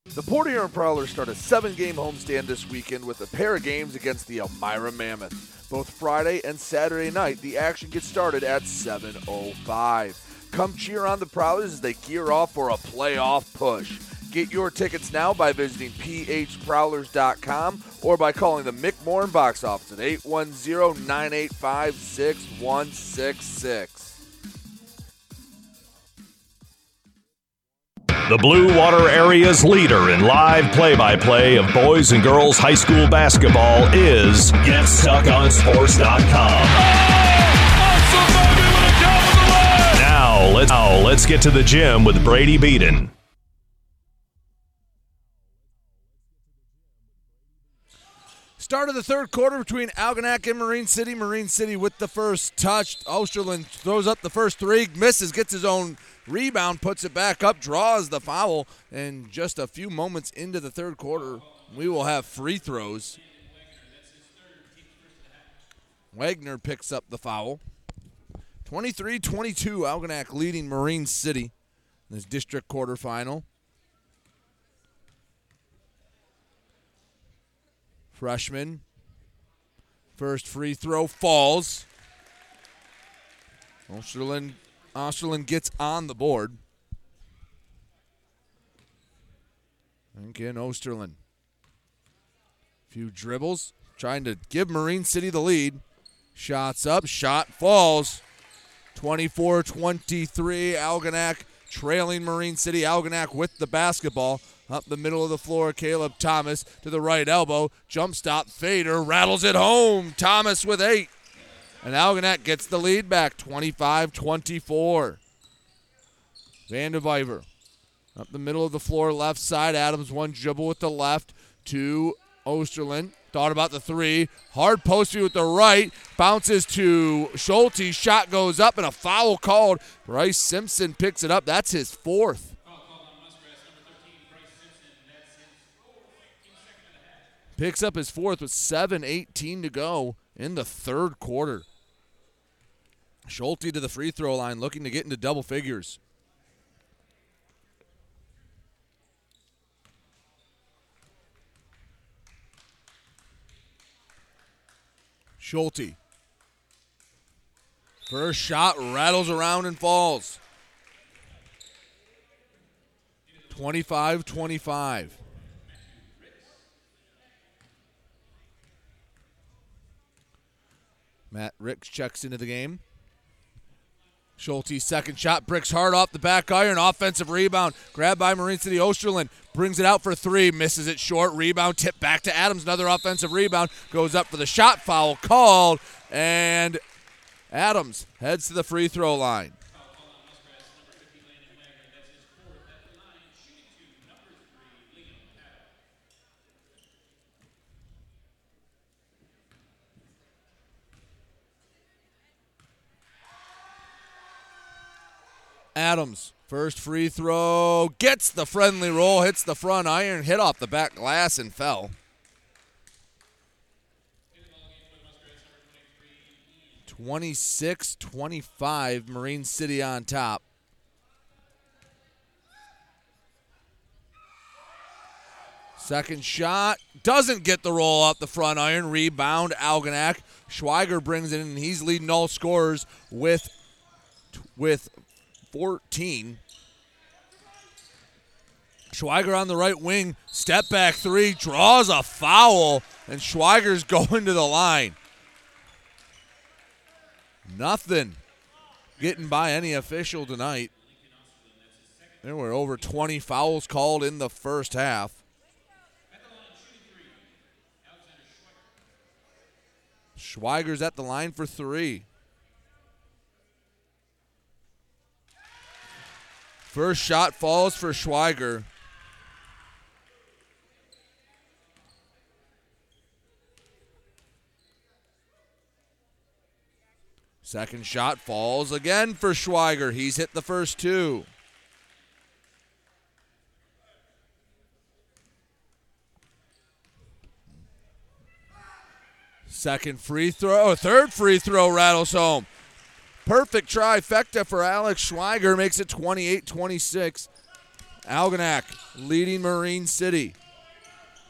The Port Prowlers start a seven-game homestand this weekend with a pair of games against the Elmira Mammoth. Both Friday and Saturday night, the action gets started at 7.05. Come cheer on the Prowlers as they gear off for a playoff push. Get your tickets now by visiting phprowlers.com or by calling the Mick Morin box office at 810-985-6166. The Blue Water Area's leader in live play by play of boys and girls high school basketball is GetStuckOnSports.com. Now let's, now let's get to the gym with Brady Beaton. Start of the third quarter between Algonac and Marine City. Marine City with the first touch. Osterland throws up the first three, misses, gets his own rebound, puts it back up, draws the foul, and just a few moments into the third quarter, we will have free throws. Wagner picks up the foul. 23 22, Algonac leading Marine City in this district quarterfinal. Freshman. First free throw falls. Osterland, Osterland gets on the board. Again, Osterland. Few dribbles, trying to give Marine City the lead. Shots up, shot falls. 24 23, Algonac trailing Marine City. Algonac with the basketball. Up the middle of the floor, Caleb Thomas to the right elbow. Jump stop, fader, rattles it home. Thomas with eight. And Algonac gets the lead back 25 24. Vandeviver up the middle of the floor, left side. Adams one dribble with the left to Osterland. Thought about the three. Hard post with the right. Bounces to Schulte. Shot goes up and a foul called. Bryce Simpson picks it up. That's his fourth. Picks up his fourth with 7.18 to go in the third quarter. Schulte to the free throw line, looking to get into double figures. Schulte. First shot rattles around and falls. 25 25. Matt Ricks checks into the game. Schulte's second shot bricks hard off the back iron. Offensive rebound. Grabbed by Marine City Osterland. Brings it out for three. Misses it short. Rebound tip back to Adams. Another offensive rebound. Goes up for the shot. Foul called. And Adams heads to the free throw line. Adams, first free throw, gets the friendly roll, hits the front iron, hit off the back glass, and fell. Twenty-six, twenty-five, Marine City on top. Second shot doesn't get the roll off the front iron. Rebound, Algonac. Schweiger brings it in, and he's leading all scorers with with 14. Schweiger on the right wing, step back three, draws a foul, and Schweiger's going to the line. Nothing getting by any official tonight. There were over 20 fouls called in the first half. Schweiger's at the line for three. First shot falls for Schweiger. Second shot falls again for Schweiger. He's hit the first two. Second free throw, third free throw rattles home. Perfect trifecta for Alex Schweiger makes it 28 26. Algonac leading Marine City.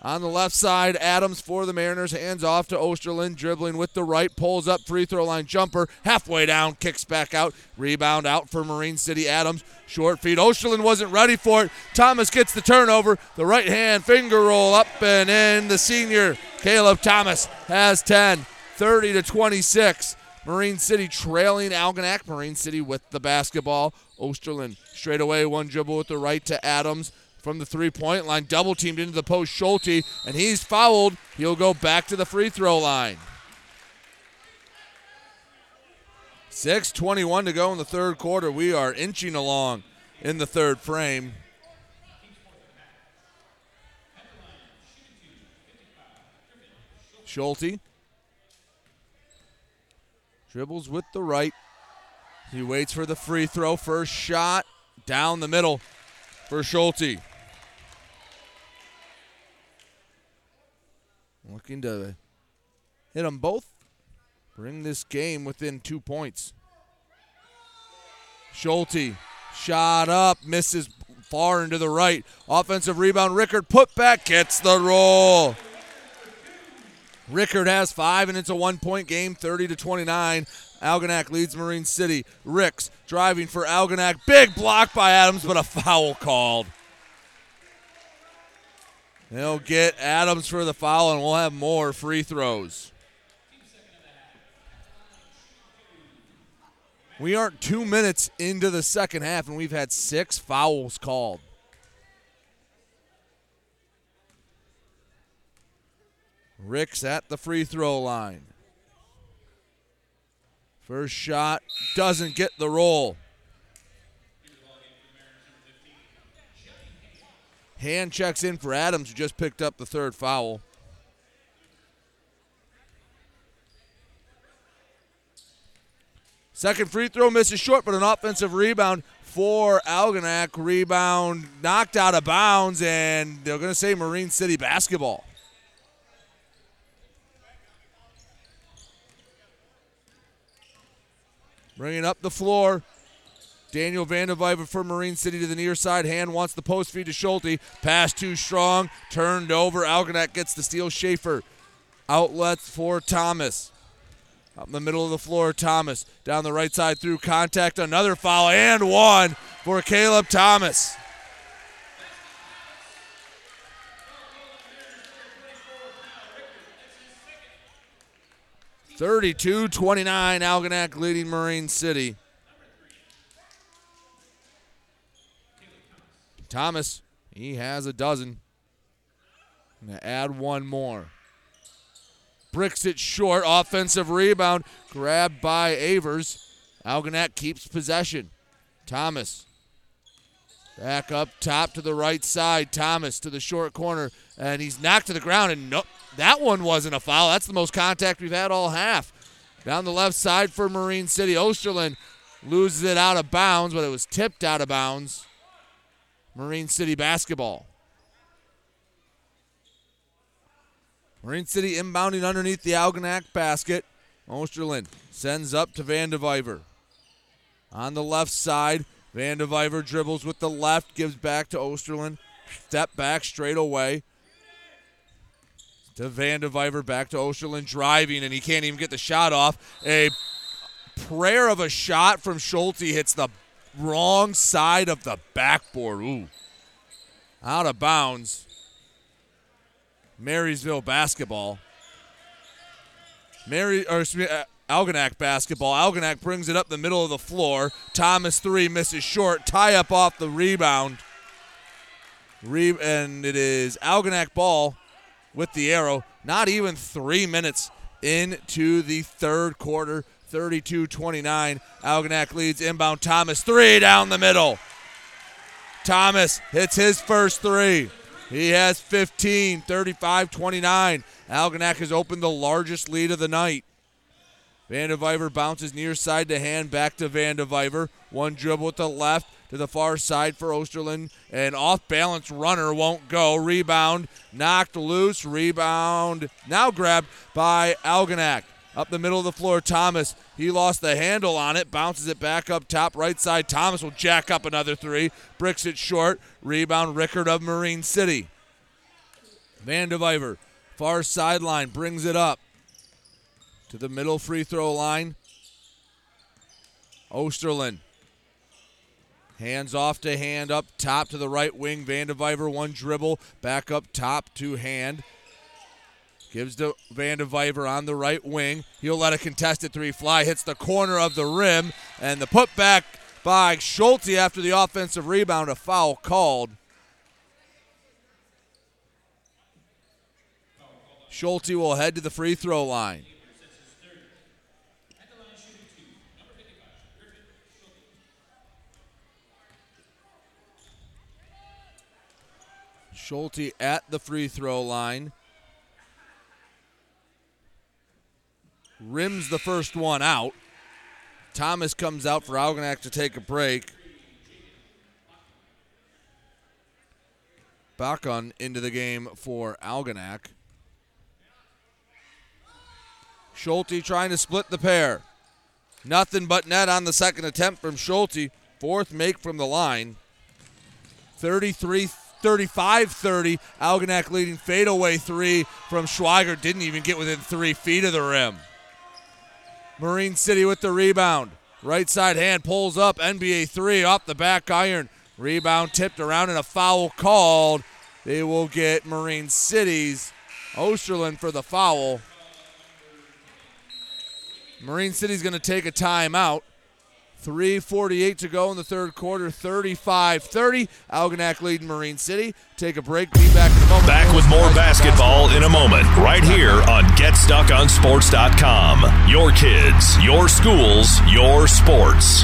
On the left side, Adams for the Mariners. Hands off to Osterland. Dribbling with the right. Pulls up. Free throw line jumper. Halfway down. Kicks back out. Rebound out for Marine City. Adams. Short feed. Osterland wasn't ready for it. Thomas gets the turnover. The right hand finger roll up and in. The senior, Caleb Thomas, has 10. 30 to 26. Marine City trailing Algonac. Marine City with the basketball. Osterland straight away, one dribble with the right to Adams from the three point line, double teamed into the post. Schulte, and he's fouled. He'll go back to the free throw line. 6.21 to go in the third quarter. We are inching along in the third frame. Schulte dribbles with the right. He waits for the free throw. First shot down the middle for Schulte. Looking to hit them both. Bring this game within two points. Schulte, shot up, misses far into the right. Offensive rebound. Rickert put back, gets the roll. Rickert has five, and it's a one-point game, 30 to 29. Algonac leads Marine City. Ricks driving for Algonac. Big block by Adams, but a foul called. They'll get Adams for the foul, and we'll have more free throws. We aren't two minutes into the second half, and we've had six fouls called. Ricks at the free throw line. First shot doesn't get the roll. Hand checks in for Adams, who just picked up the third foul. Second free throw misses short, but an offensive rebound for Algonac. Rebound knocked out of bounds, and they're going to say Marine City basketball. Bringing up the floor. Daniel Vandeviver for Marine City to the near side. Hand wants the post feed to Schulte. Pass too strong. Turned over. Algonac gets the steal. Schaefer. Outlets for Thomas. Up in the middle of the floor, Thomas. Down the right side through contact. Another foul and one for Caleb Thomas. Thirty-two twenty-nine, Algonac leading Marine City. Thomas, he has a dozen. Add one more. Bricks it short. Offensive rebound. Grabbed by Avers. Algonac keeps possession. Thomas. Back up top to the right side. Thomas to the short corner. And he's knocked to the ground. And no, that one wasn't a foul. That's the most contact we've had all half. Down the left side for Marine City. Osterland loses it out of bounds, but it was tipped out of bounds. Marine City basketball. Marine City inbounding underneath the Algonac basket. Osterland sends up to Vandeviver. On the left side, Vandeviver dribbles with the left, gives back to Osterland. Step back straight away. To Vandeviver, back to Osterland driving, and he can't even get the shot off. A prayer of a shot from Schulte hits the wrong side of the backboard. Ooh. Out of bounds. Marysville basketball. Mary or uh, Algonac basketball. Algonac brings it up the middle of the floor. Thomas three misses short. Tie up off the rebound. Re- and it is Algonac ball with the arrow. Not even three minutes into the third quarter. 32 29. Algonac leads inbound. Thomas three down the middle. Thomas hits his first three. He has 15, 35 29. Algonac has opened the largest lead of the night. Vandeviver bounces near side to Hand back to Vandeviver. One dribble with the left to the far side for Osterland. An off balance runner won't go. Rebound knocked loose. Rebound now grabbed by Algonac. Up the middle of the floor, Thomas. He lost the handle on it, bounces it back up top right side. Thomas will jack up another three, bricks it short. Rebound, Rickert of Marine City. Vandeviver, far sideline, brings it up to the middle free throw line. Osterland. Hands off to Hand up top to the right wing. Vandeviver, one dribble, back up top to Hand. Gives to Vandeviver on the right wing. He'll let a contested three fly. Hits the corner of the rim. And the putback by Schulte after the offensive rebound, a foul called. Schulte will head to the free throw line. Schulte at the free throw line. Rims the first one out. Thomas comes out for Algonac to take a break. Bakun into the game for Algonac. Schulte trying to split the pair. Nothing but net on the second attempt from Schulte. Fourth make from the line. 33 35 30. Algonac leading fadeaway three from Schweiger. Didn't even get within three feet of the rim. Marine City with the rebound. Right side Hand pulls up. NBA three off the back iron. Rebound tipped around and a foul called. They will get Marine City's Osterland for the foul. Marine City's going to take a timeout. 3.48 to go in the third quarter, 35 30. Algonac leading Marine City. Take a break. Be back in a moment. Back with more basketball in a moment, right here on GetStuckOnSports.com. Your kids, your schools, your sports.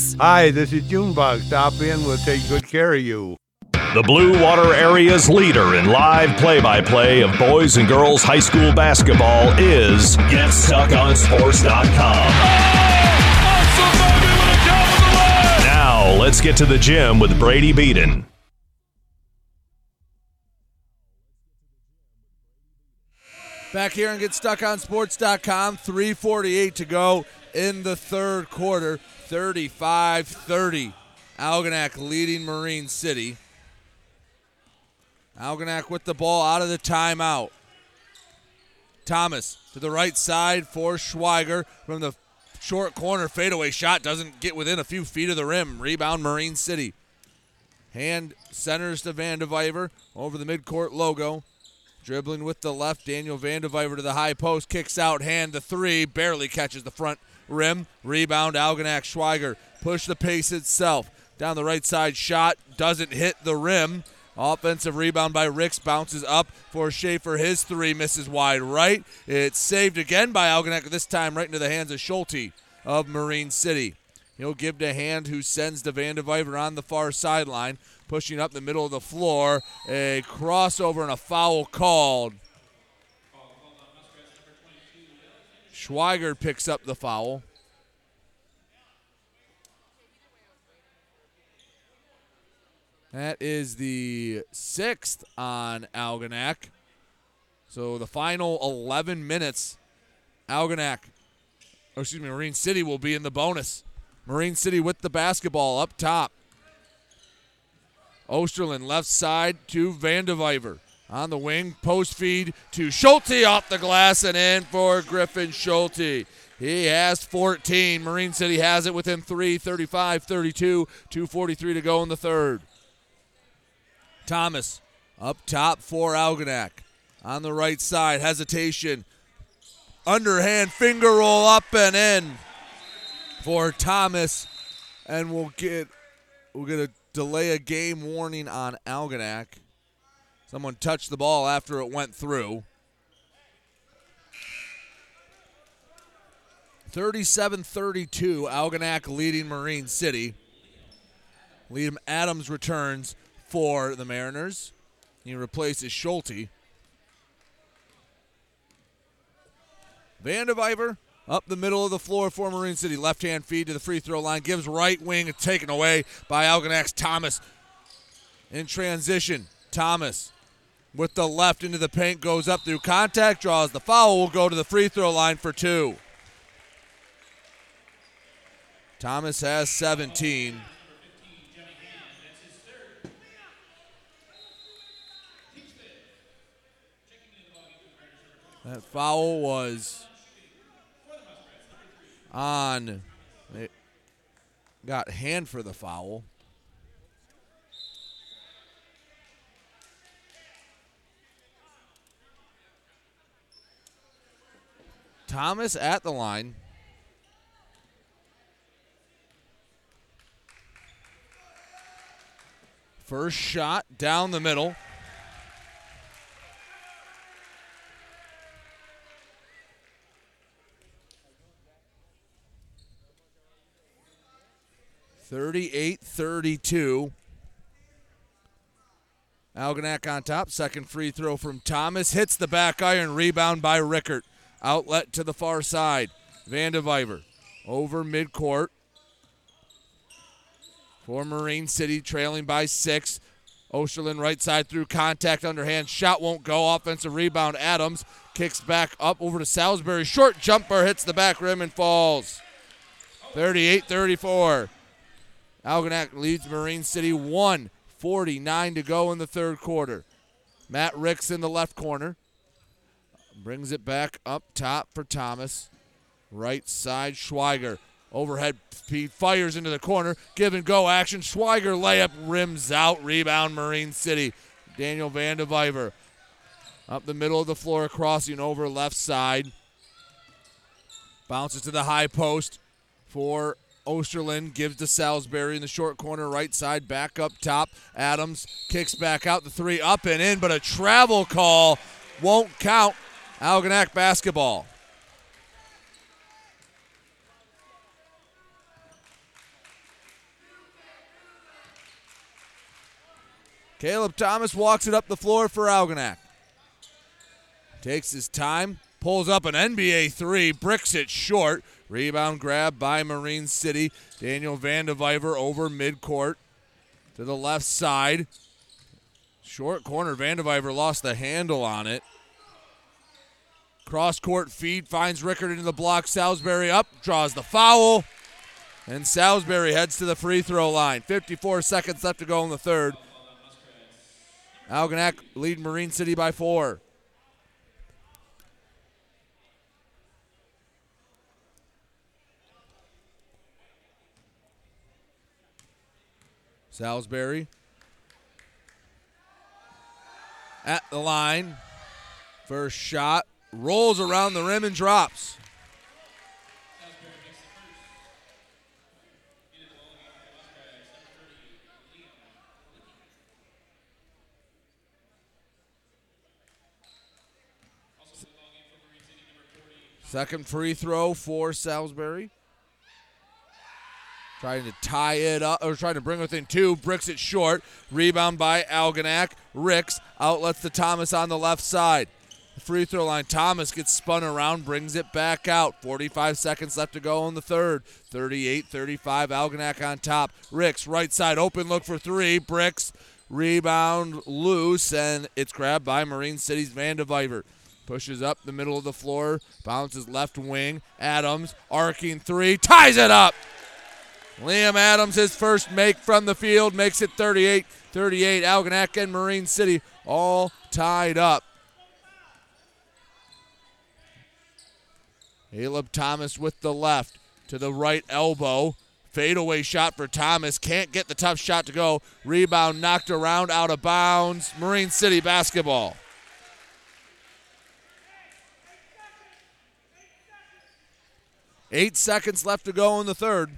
Hi, this is Junebug. Stop in, we'll take good care of you. The Blue Water Area's leader in live play by play of boys and girls high school basketball is GetStuckOnSports.com. Now, let's get to the gym with Brady Beaton. Back here and get stuck on sports.com. 348 to go in the third quarter. 35 30. Algonac leading Marine City. Algonac with the ball out of the timeout. Thomas to the right side for Schweiger from the short corner fadeaway shot. Doesn't get within a few feet of the rim. Rebound Marine City. Hand centers to Vandeviver over the midcourt logo. Dribbling with the left, Daniel Vandeviver to the high post, kicks out, Hand the three, barely catches the front rim. Rebound, Algonac Schweiger. Push the pace itself. Down the right side shot, doesn't hit the rim. Offensive rebound by Ricks bounces up for Schaefer. His three misses wide right. It's saved again by Algonac, this time right into the hands of Schulte of Marine City. He'll give to Hand, who sends to Vandeviver on the far sideline, pushing up the middle of the floor. A crossover and a foul called. Schweiger picks up the foul. That is the sixth on Algonac. So the final 11 minutes, Algonac, or excuse me, Marine City will be in the bonus. Marine City with the basketball up top. Osterland left side to Vandeviver. On the wing, post feed to Schulte off the glass and in for Griffin Schulte. He has 14. Marine City has it within 3, 35 32, 2.43 to go in the third. Thomas up top for Algonac. On the right side, hesitation. Underhand finger roll up and in for Thomas. And we'll get we'll get a delay a game warning on Algonac. Someone touched the ball after it went through. 37 32, Algonac leading Marine City. Liam Adams returns for the Mariners. He replaces Schulte. Vandeviver up the middle of the floor for Marine City. Left hand feed to the free throw line. Gives right wing taken away by Algonac's Thomas. In transition, Thomas with the left into the paint goes up through contact, draws the foul, will go to the free throw line for two. Thomas has 17. That foul was on. They got Hand for the foul. Thomas at the line. First shot down the middle. Thirty-eight, thirty-two. Algonac on top. Second free throw from Thomas. Hits the back iron. Rebound by Rickert. Outlet to the far side. Vandeviver over midcourt for Marine City, trailing by six. Osterland right side through contact underhand. Shot won't go. Offensive rebound. Adams kicks back up over to Salisbury. Short jumper hits the back rim and falls. 38 34. Algonac leads Marine City 1 49 to go in the third quarter. Matt Ricks in the left corner. Brings it back up top for Thomas. Right side, Schweiger. Overhead feed fires into the corner. Give and go action. Schweiger layup rims out. Rebound Marine City. Daniel van Vandeviver up the middle of the floor, crossing over left side. Bounces to the high post for Osterland. Gives to Salisbury in the short corner, right side, back up top. Adams kicks back out the three, up and in, but a travel call won't count. Algonac basketball. Caleb Thomas walks it up the floor for Algonac. Takes his time, pulls up an NBA three, bricks it short. Rebound grab by Marine City. Daniel Vandeviver over midcourt to the left side. Short corner, Vandeviver lost the handle on it. Cross court feed finds Rickert into the block. Salisbury up, draws the foul. And Salisbury heads to the free throw line. 54 seconds left to go in the third. Algonac lead Marine City by four. Salisbury at the line. First shot rolls around the rim and drops. Second free throw for Salisbury. Trying to tie it up, or trying to bring within two. Bricks it short. Rebound by Algonac. Ricks outlets to Thomas on the left side. Free throw line. Thomas gets spun around, brings it back out. 45 seconds left to go in the third. 38 35. Algonac on top. Ricks, right side, open look for three. Bricks, rebound loose, and it's grabbed by Marine City's Van Vandeviver. Pushes up the middle of the floor, bounces left wing. Adams, arcing three, ties it up. Liam Adams, his first make from the field, makes it 38 38. Algonac and Marine City all tied up. Caleb Thomas with the left to the right elbow. Fadeaway shot for Thomas. Can't get the tough shot to go. Rebound knocked around out of bounds. Marine City basketball. Eight seconds left to go in the third.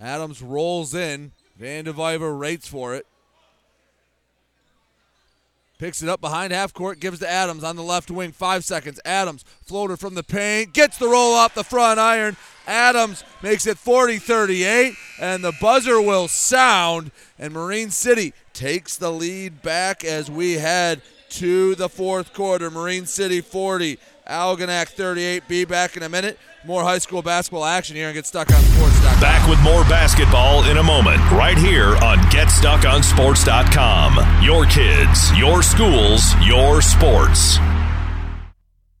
Adams rolls in. Vandeviver rates for it. Picks it up behind half court, gives to Adams on the left wing. Five seconds. Adams, floater from the paint, gets the roll off the front iron. Adams makes it 40 38, and the buzzer will sound. And Marine City takes the lead back as we head to the fourth quarter. Marine City 40, Algonac 38. Be back in a minute. More high school basketball action here and get stuck on sports.com. Back with more basketball in a moment, right here on GetStuckOnSports.com. Your kids, your schools, your sports.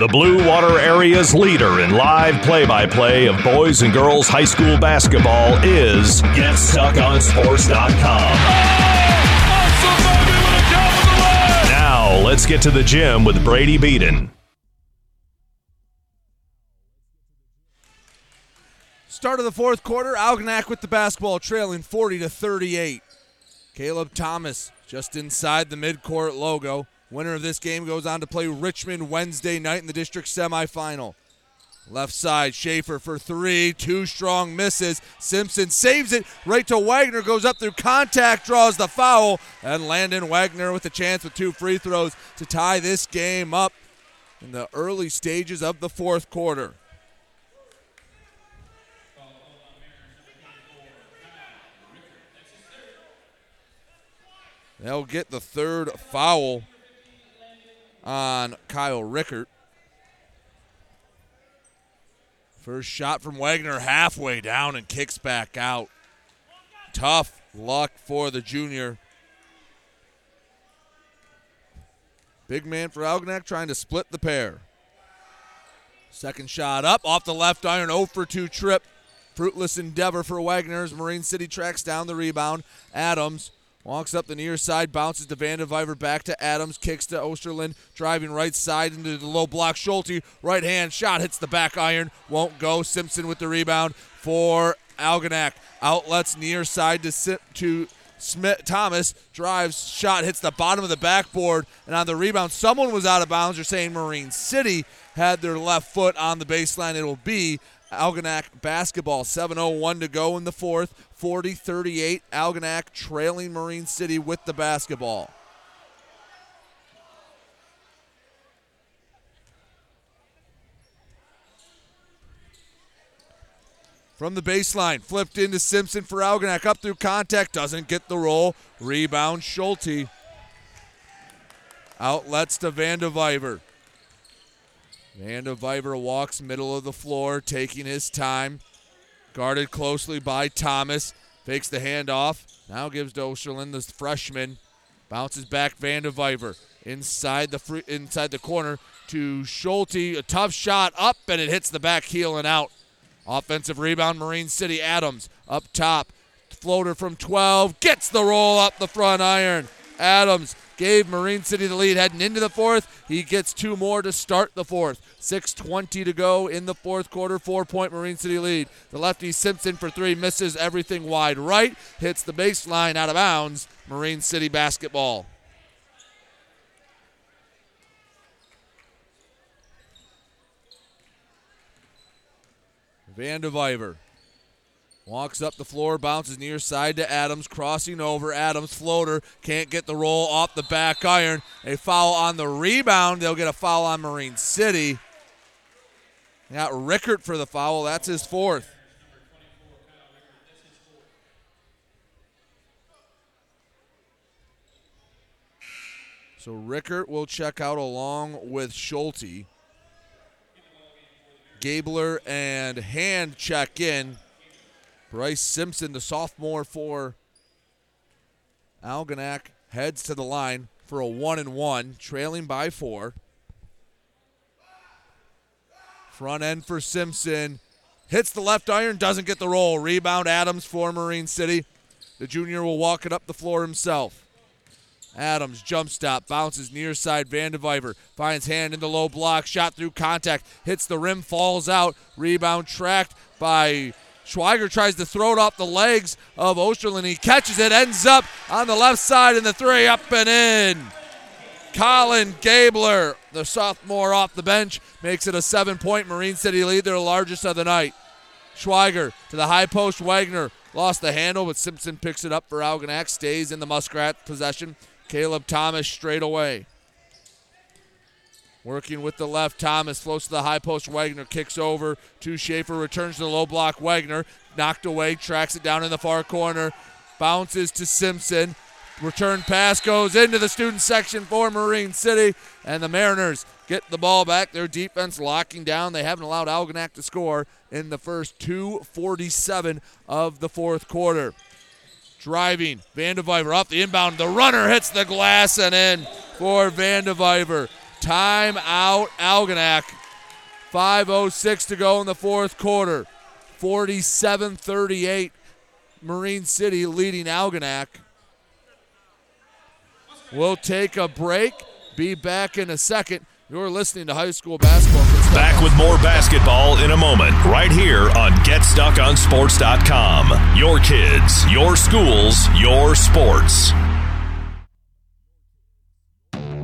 The Blue Water Area's leader in live play by play of boys and girls high school basketball is GetStuckOnSports.com. Now, let's get to the gym with Brady Beaton. Start of the fourth quarter, Algonac with the basketball trailing 40 to 38. Caleb Thomas just inside the midcourt logo. Winner of this game goes on to play Richmond Wednesday night in the district semifinal. Left side, Schaefer for three. Two strong misses. Simpson saves it right to Wagner. Goes up through contact, draws the foul. And Landon Wagner with a chance with two free throws to tie this game up in the early stages of the fourth quarter. They'll get the third foul on Kyle Rickert. First shot from Wagner halfway down and kicks back out. Tough luck for the junior. Big man for Algonac trying to split the pair. Second shot up off the left iron, 0 for 2 trip. Fruitless endeavor for Wagner's. Marine City tracks down the rebound. Adams Walks up the near side, bounces to Vandeviver, back to Adams, kicks to Osterland, driving right side into the low block. Schulte, right hand shot, hits the back iron, won't go. Simpson with the rebound for Algonac. Outlets near side to, to Smith Thomas, drives, shot, hits the bottom of the backboard, and on the rebound, someone was out of bounds. You're saying Marine City had their left foot on the baseline. It will be Algonac basketball. 7.01 to go in the fourth. 40 38. Algonac trailing Marine City with the basketball. From the baseline, flipped into Simpson for Algonac. Up through contact, doesn't get the roll. Rebound, Schulte. Outlets to Vandeviver. Vandeviver walks middle of the floor, taking his time. Guarded closely by Thomas. Fakes the handoff. Now gives to Osterland, the freshman. Bounces back Vandeviver. Inside the free, inside the corner to Schulte. A tough shot up, and it hits the back heel and out. Offensive rebound, Marine City Adams up top. Floater from 12. Gets the roll up the front iron. Adams gave Marine City the lead heading into the fourth. He gets two more to start the fourth. 6.20 to go in the fourth quarter. Four point Marine City lead. The lefty Simpson for three misses everything wide right. Hits the baseline out of bounds. Marine City basketball. Vandeviver Walks up the floor, bounces near side to Adams, crossing over. Adams floater can't get the roll off the back iron. A foul on the rebound. They'll get a foul on Marine City. got Rickert for the foul. That's his fourth. So Rickert will check out along with Schulte. Gabler and Hand check in. Bryce Simpson, the sophomore for Algonac, heads to the line for a one and one, trailing by four. Front end for Simpson. Hits the left iron, doesn't get the roll. Rebound Adams for Marine City. The junior will walk it up the floor himself. Adams jump stop, bounces near side. Vandeviver finds Hand in the low block, shot through contact, hits the rim, falls out. Rebound tracked by Schweiger tries to throw it off the legs of Osterland. He catches it, ends up on the left side, and the three up and in. Colin Gabler, the sophomore off the bench, makes it a seven point Marine City lead, their largest of the night. Schweiger to the high post. Wagner lost the handle, but Simpson picks it up for Algonac, stays in the Muskrat possession. Caleb Thomas straight away. Working with the left, Thomas floats to the high post. Wagner kicks over to Schaefer, returns to the low block. Wagner knocked away, tracks it down in the far corner, bounces to Simpson. Return pass goes into the student section for Marine City, and the Mariners get the ball back. Their defense locking down. They haven't allowed Algonac to score in the first 247 of the fourth quarter. Driving, Vandeviver off the inbound. The runner hits the glass and in for Vandeviver. Time out, Algonac. 5.06 to go in the fourth quarter. 47 38. Marine City leading Algonac. We'll take a break. Be back in a second. You're listening to high school basketball. Back with more basketball in a moment, right here on GetStuckOnSports.com. Your kids, your schools, your sports.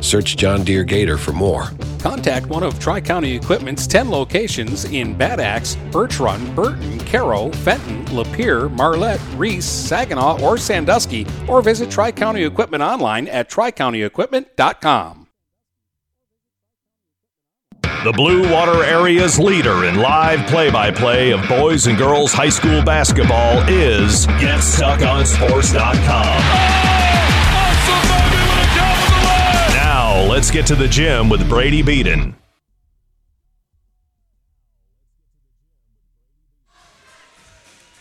Search John Deere Gator for more. Contact one of Tri County Equipment's 10 locations in Bad Axe, Birch Run, Burton, Caro, Fenton, Lapeer, Marlette, Reese, Saginaw, or Sandusky, or visit Tri County Equipment online at tricountyequipment.com. The Blue Water Area's leader in live play by play of boys and girls high school basketball is GetStuckOnSports.com. let's get to the gym with Brady Beaton.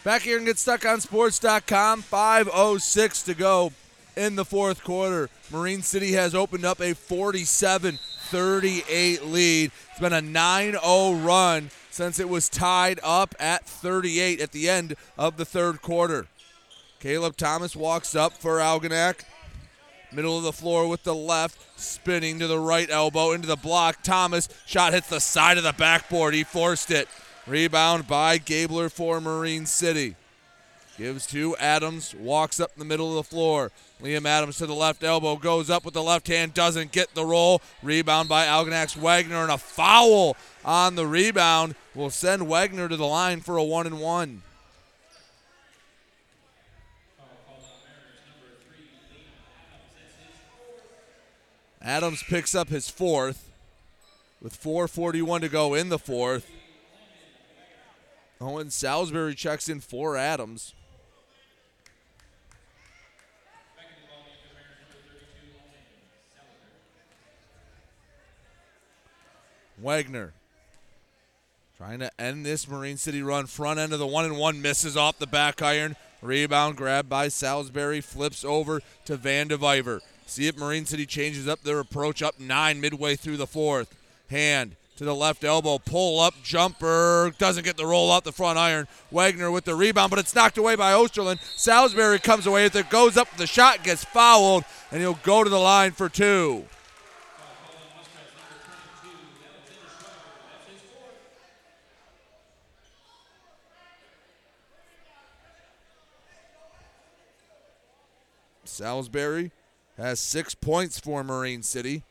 Back here and get stuck on sports.com. 5.06 to go in the fourth quarter. Marine City has opened up a 47 38 lead. It's been a 9 0 run since it was tied up at 38 at the end of the third quarter. Caleb Thomas walks up for Algonac. Middle of the floor with the left, spinning to the right elbow into the block. Thomas shot hits the side of the backboard. He forced it. Rebound by Gabler for Marine City. Gives to Adams, walks up in the middle of the floor. Liam Adams to the left elbow, goes up with the left hand, doesn't get the roll. Rebound by Algonac's Wagner, and a foul on the rebound will send Wagner to the line for a one and one. Adams picks up his fourth with 4.41 to go in the fourth. Owen Salisbury checks in for Adams. Wagner trying to end this Marine City run. Front end of the one and one misses off the back iron. Rebound grabbed by Salisbury. Flips over to Vandeviver. See if Marine City changes up their approach up nine midway through the fourth. Hand to the left elbow. Pull up jumper. Doesn't get the roll out the front iron. Wagner with the rebound, but it's knocked away by Osterland. Salisbury comes away with it. Goes up the shot, gets fouled, and he'll go to the line for two. Salisbury has six points for Marine City.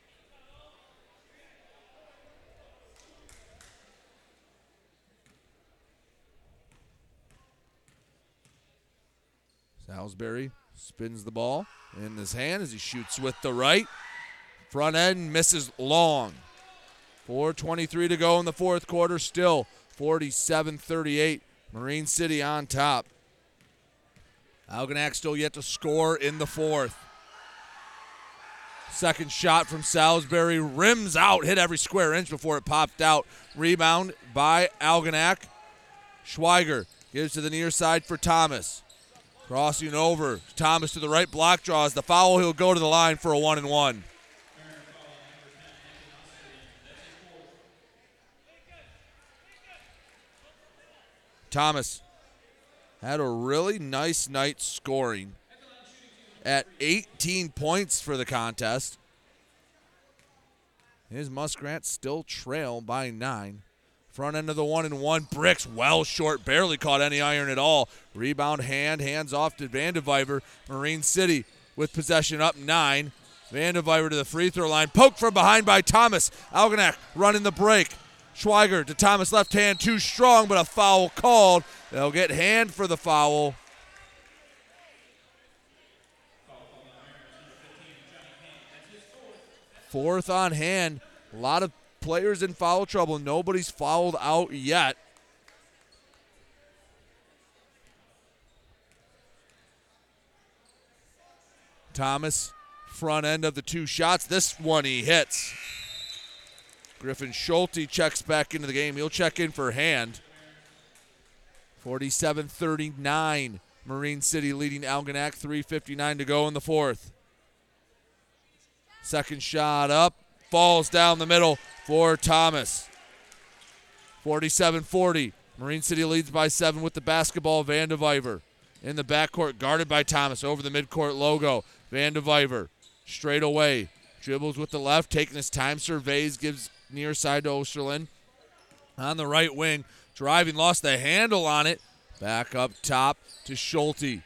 Salisbury spins the ball in his hand as he shoots with the right. Front end misses long. 4.23 to go in the fourth quarter. Still 47 38. Marine City on top. Algonac still yet to score in the fourth. Second shot from Salisbury rims out, hit every square inch before it popped out. Rebound by Algonac. Schweiger gives to the near side for Thomas. Crossing over. Thomas to the right block draws the foul. He'll go to the line for a one and one. Thomas had a really nice night scoring at 18 points for the contest. His Muskrats still trail by nine. Front end of the one and one. Bricks well short, barely caught any iron at all. Rebound Hand, hands off to Vandeviver. Marine City with possession up nine. Vandeviver to the free throw line. Poke from behind by Thomas. Algonac running the break. Schweiger to Thomas, left hand too strong, but a foul called. They'll get Hand for the foul. Fourth on Hand. A lot of players in foul trouble. Nobody's fouled out yet. Thomas, front end of the two shots. This one he hits. Griffin Schulte checks back into the game. He'll check in for Hand. 47 39. Marine City leading Algonac. 3.59 to go in the fourth. Second shot up. Falls down the middle for Thomas. 47 40. Marine City leads by seven with the basketball. Vandeviver in the backcourt, guarded by Thomas over the midcourt logo. Vandeviver straight away. Dribbles with the left, taking his time, surveys, gives near side to Osterland. On the right wing, driving, lost the handle on it. Back up top to Schulte.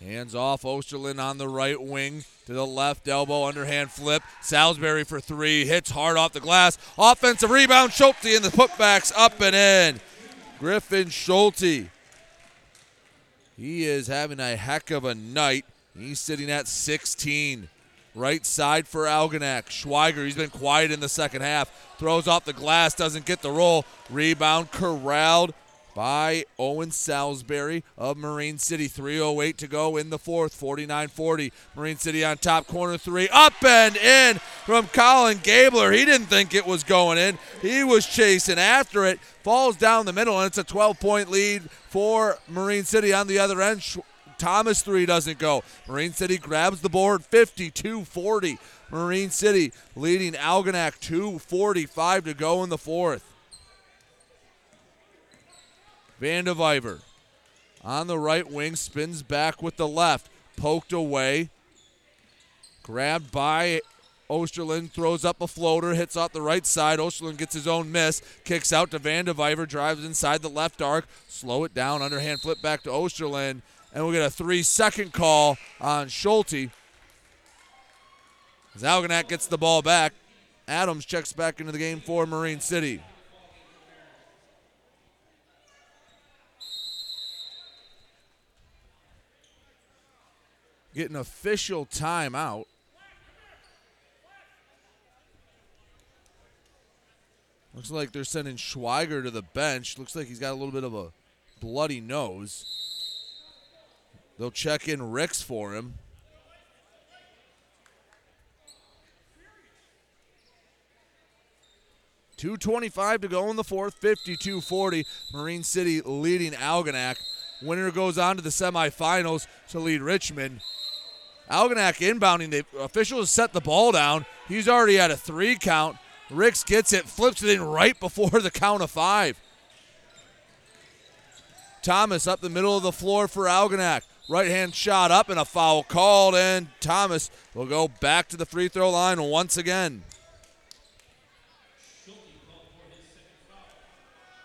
Hands off Osterland on the right wing to the left elbow, underhand flip. Salisbury for three, hits hard off the glass. Offensive rebound, Schulte, and the putbacks up and in. Griffin Schulte. He is having a heck of a night. He's sitting at 16. Right side for Algonac. Schweiger, he's been quiet in the second half. Throws off the glass, doesn't get the roll. Rebound corralled by Owen Salisbury of Marine City. 3.08 to go in the fourth. 49 40. Marine City on top, corner three. Up and in from Colin Gabler. He didn't think it was going in. He was chasing after it. Falls down the middle, and it's a 12 point lead for Marine City on the other end. Thomas three doesn't go. Marine City grabs the board 52 40. Marine City leading Algonac 2.45 to go in the fourth. Vandeviver on the right wing spins back with the left. Poked away. Grabbed by Osterland, throws up a floater, hits off the right side. Osterland gets his own miss, kicks out to Vandeviver, drives inside the left arc, slow it down, underhand flip back to Osterland, and we'll get a three second call on Schulte. As gets the ball back, Adams checks back into the game for Marine City. Get an official timeout. Looks like they're sending Schweiger to the bench. Looks like he's got a little bit of a bloody nose. They'll check in Ricks for him. Two twenty-five to go in the fourth. 52-40. Marine City leading Algonac. Winner goes on to the semifinals to lead Richmond. Algonac inbounding. The officials set the ball down. He's already at a three count. Ricks gets it, flips it in right before the count of five. Thomas up the middle of the floor for Algonac. Right hand shot up and a foul called, and Thomas will go back to the free throw line once again.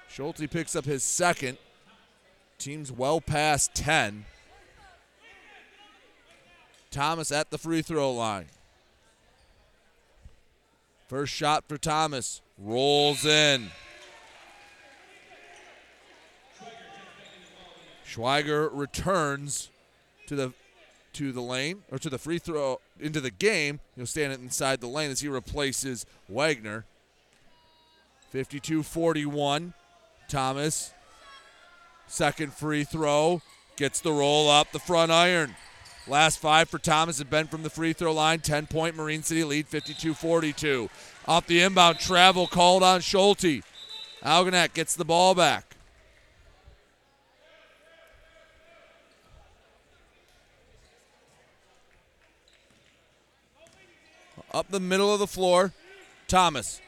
Schulte picks up his second. Team's well past 10. Thomas at the free throw line. First shot for Thomas. Rolls in. Schweiger returns to the to the lane or to the free throw into the game. He'll stand inside the lane as he replaces Wagner. 52-41. Thomas. Second free throw. Gets the roll up the front iron. Last five for Thomas have been from the free throw line. 10 point Marine City lead 52 42. Off the inbound travel called on Schulte. Algonac gets the ball back. Up the middle of the floor, Thomas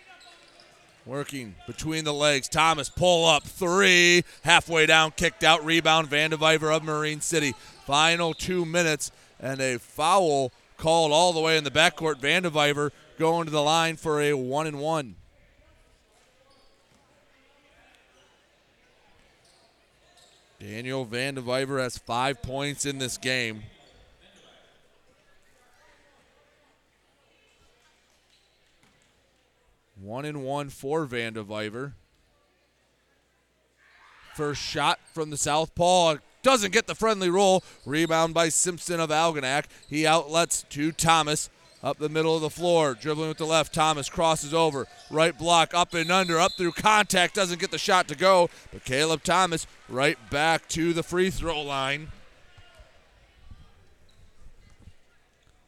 working between the legs. Thomas pull up three, halfway down, kicked out, rebound. Vandeviver of Marine City. Final two minutes and a foul called all the way in the backcourt. Vandeviver going to the line for a one and one. Daniel Vandeviver has five points in this game. One and one for Vandeviver. First shot from the southpaw doesn't get the friendly roll. Rebound by Simpson of Algonac. He outlets to Thomas up the middle of the floor, dribbling with the left. Thomas crosses over, right block, up and under, up through contact, doesn't get the shot to go. But Caleb Thomas right back to the free throw line.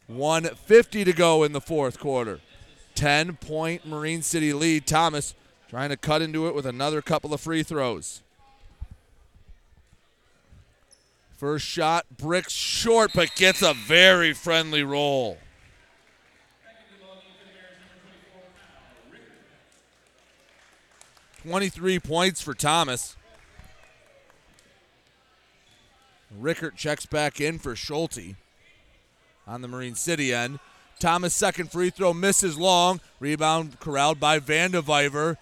150 to go in the fourth quarter. 10 point Marine City lead. Thomas trying to cut into it with another couple of free throws. First shot, bricks short, but gets a very friendly roll. Twenty-three points for Thomas. Rickert checks back in for Schulte on the Marine City end. Thomas' second free throw misses long. Rebound corralled by Vandeviver.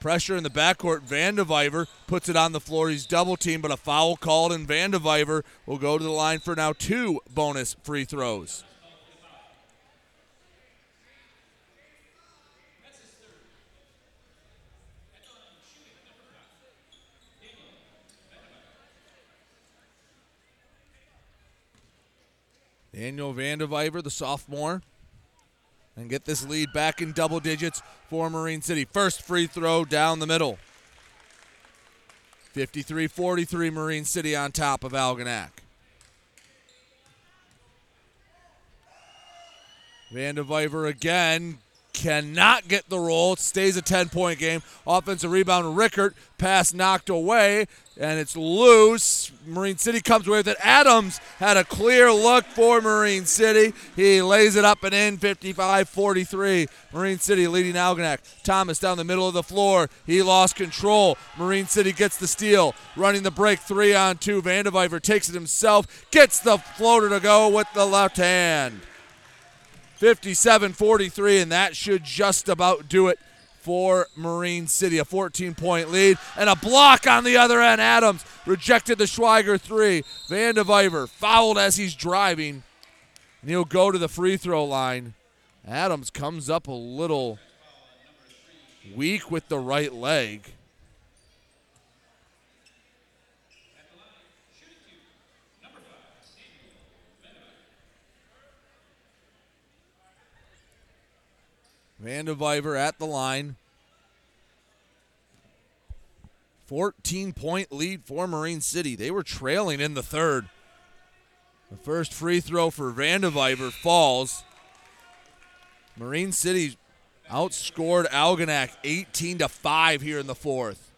Pressure in the backcourt. Vandeviver puts it on the floor. He's double teamed, but a foul called, and Vandeviver will go to the line for now two bonus free throws. Daniel Vandeviver, the sophomore, and get this lead back in double digits for Marine City. First free throw down the middle. 53 43 Marine City on top of Algonac. Vandeviver again cannot get the roll. Stays a 10 point game. Offensive rebound, Rickert. Pass knocked away, and it's loose. Marine City comes away with it. Adams had a clear look for Marine City. He lays it up and in 55 43. Marine City leading Algonac. Thomas down the middle of the floor. He lost control. Marine City gets the steal. Running the break three on two. Vandeviver takes it himself. Gets the floater to go with the left hand. 57 43, and that should just about do it for Marine City. A 14 point lead and a block on the other end. Adams rejected the Schweiger three. Vandeviver fouled as he's driving, and he'll go to the free throw line. Adams comes up a little weak with the right leg. Vandeviver at the line. 14 point lead for Marine City. They were trailing in the third. The first free throw for Vandeviver falls. Marine City outscored Algonac 18 to 5 here in the fourth.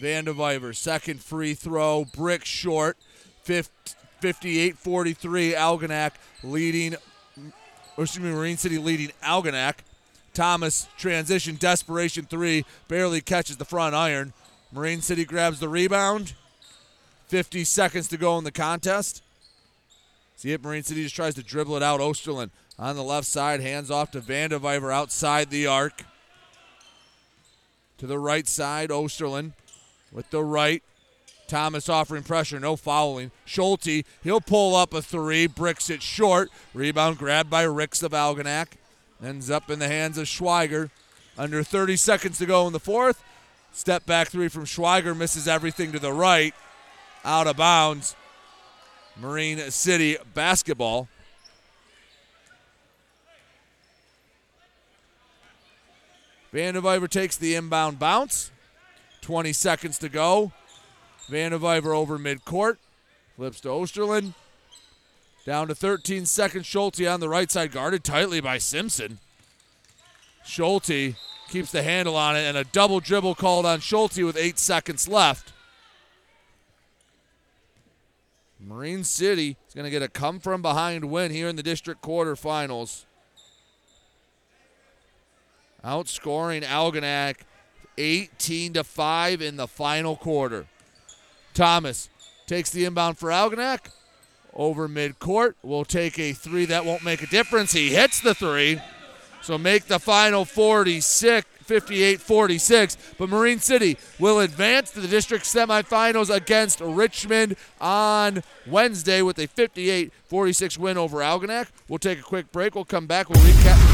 Vandeviver, second free throw, brick short. 58 43. Algonac leading, or excuse me, Marine City leading Algonac. Thomas transition, desperation three, barely catches the front iron. Marine City grabs the rebound. 50 seconds to go in the contest. See it, Marine City just tries to dribble it out. Osterland on the left side, hands off to Vandeviver outside the arc. To the right side, Osterland with the right. Thomas offering pressure, no fouling. Schulte, he'll pull up a three, bricks it short. Rebound grabbed by Ricks of Algonac. Ends up in the hands of Schweiger. Under 30 seconds to go in the fourth. Step back three from Schweiger misses everything to the right. Out of bounds. Marine City basketball. Vandeviver takes the inbound bounce. 20 seconds to go. Vandeviver over midcourt. Flips to Osterland. Down to 13 seconds. Schulte on the right side, guarded tightly by Simpson. Schulte keeps the handle on it, and a double dribble called on Schulte with eight seconds left. Marine City is going to get a come from behind win here in the district quarterfinals. Outscoring Algonac 18 to 5 in the final quarter. Thomas takes the inbound for Algonac over midcourt. Will take a three that won't make a difference. He hits the three. So make the final 46, 58 46. But Marine City will advance to the district semifinals against Richmond on Wednesday with a 58 46 win over Algonac. We'll take a quick break. We'll come back. We'll recap.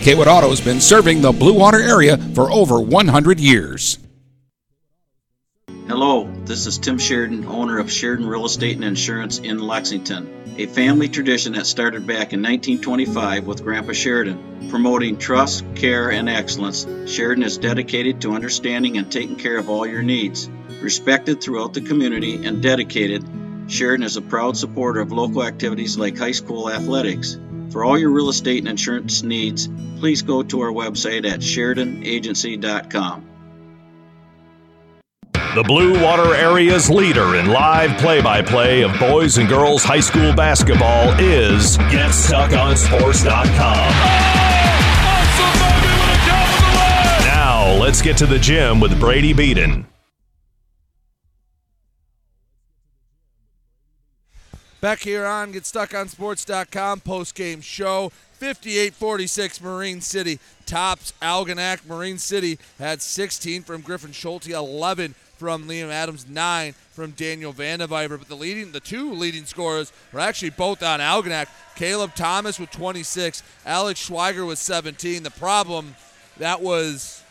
Kaywood Auto has been serving the Blue Water area for over 100 years. Hello, this is Tim Sheridan, owner of Sheridan Real Estate and Insurance in Lexington, a family tradition that started back in 1925 with Grandpa Sheridan. Promoting trust, care, and excellence, Sheridan is dedicated to understanding and taking care of all your needs. Respected throughout the community and dedicated, Sheridan is a proud supporter of local activities like high school athletics. For all your real estate and insurance needs, please go to our website at SheridanAgency.com. The Blue Water Area's leader in live play by play of boys and girls high school basketball is GetStuckOnSports.com. Now, let's get to the gym with Brady Beaton. Back here on GetStuckOnSports.com post game show. 58-46 Marine City tops Algonac. Marine City had 16 from Griffin Schulte, 11 from Liam Adams, 9 from Daniel Vandeviver. But the leading, the two leading scorers were actually both on Algonac. Caleb Thomas with 26, Alex Schweiger with 17. The problem, that was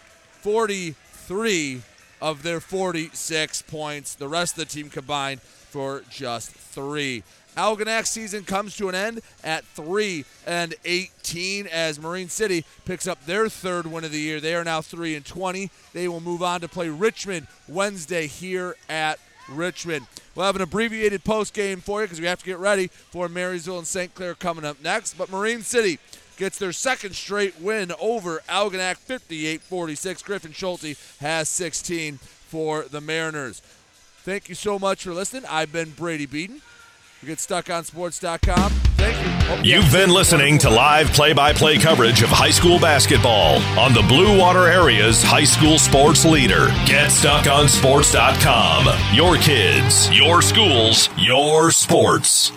43 of their 46 points. The rest of the team combined for just three. Algonac season comes to an end at 3 and 18 as Marine City picks up their third win of the year. They are now 3 and 20. They will move on to play Richmond Wednesday here at Richmond. We'll have an abbreviated post game for you because we have to get ready for Marysville and St. Clair coming up next. But Marine City gets their second straight win over Algonac 58 46. Griffin Schulte has 16 for the Mariners. Thank you so much for listening. I've been Brady Beaton. You get stuckonsports.com. Thank you. Hope you You've been listening to live play by play coverage of high school basketball on the Blue Water Area's high school sports leader. GetStuckOnSports.com. Your kids, your schools, your sports.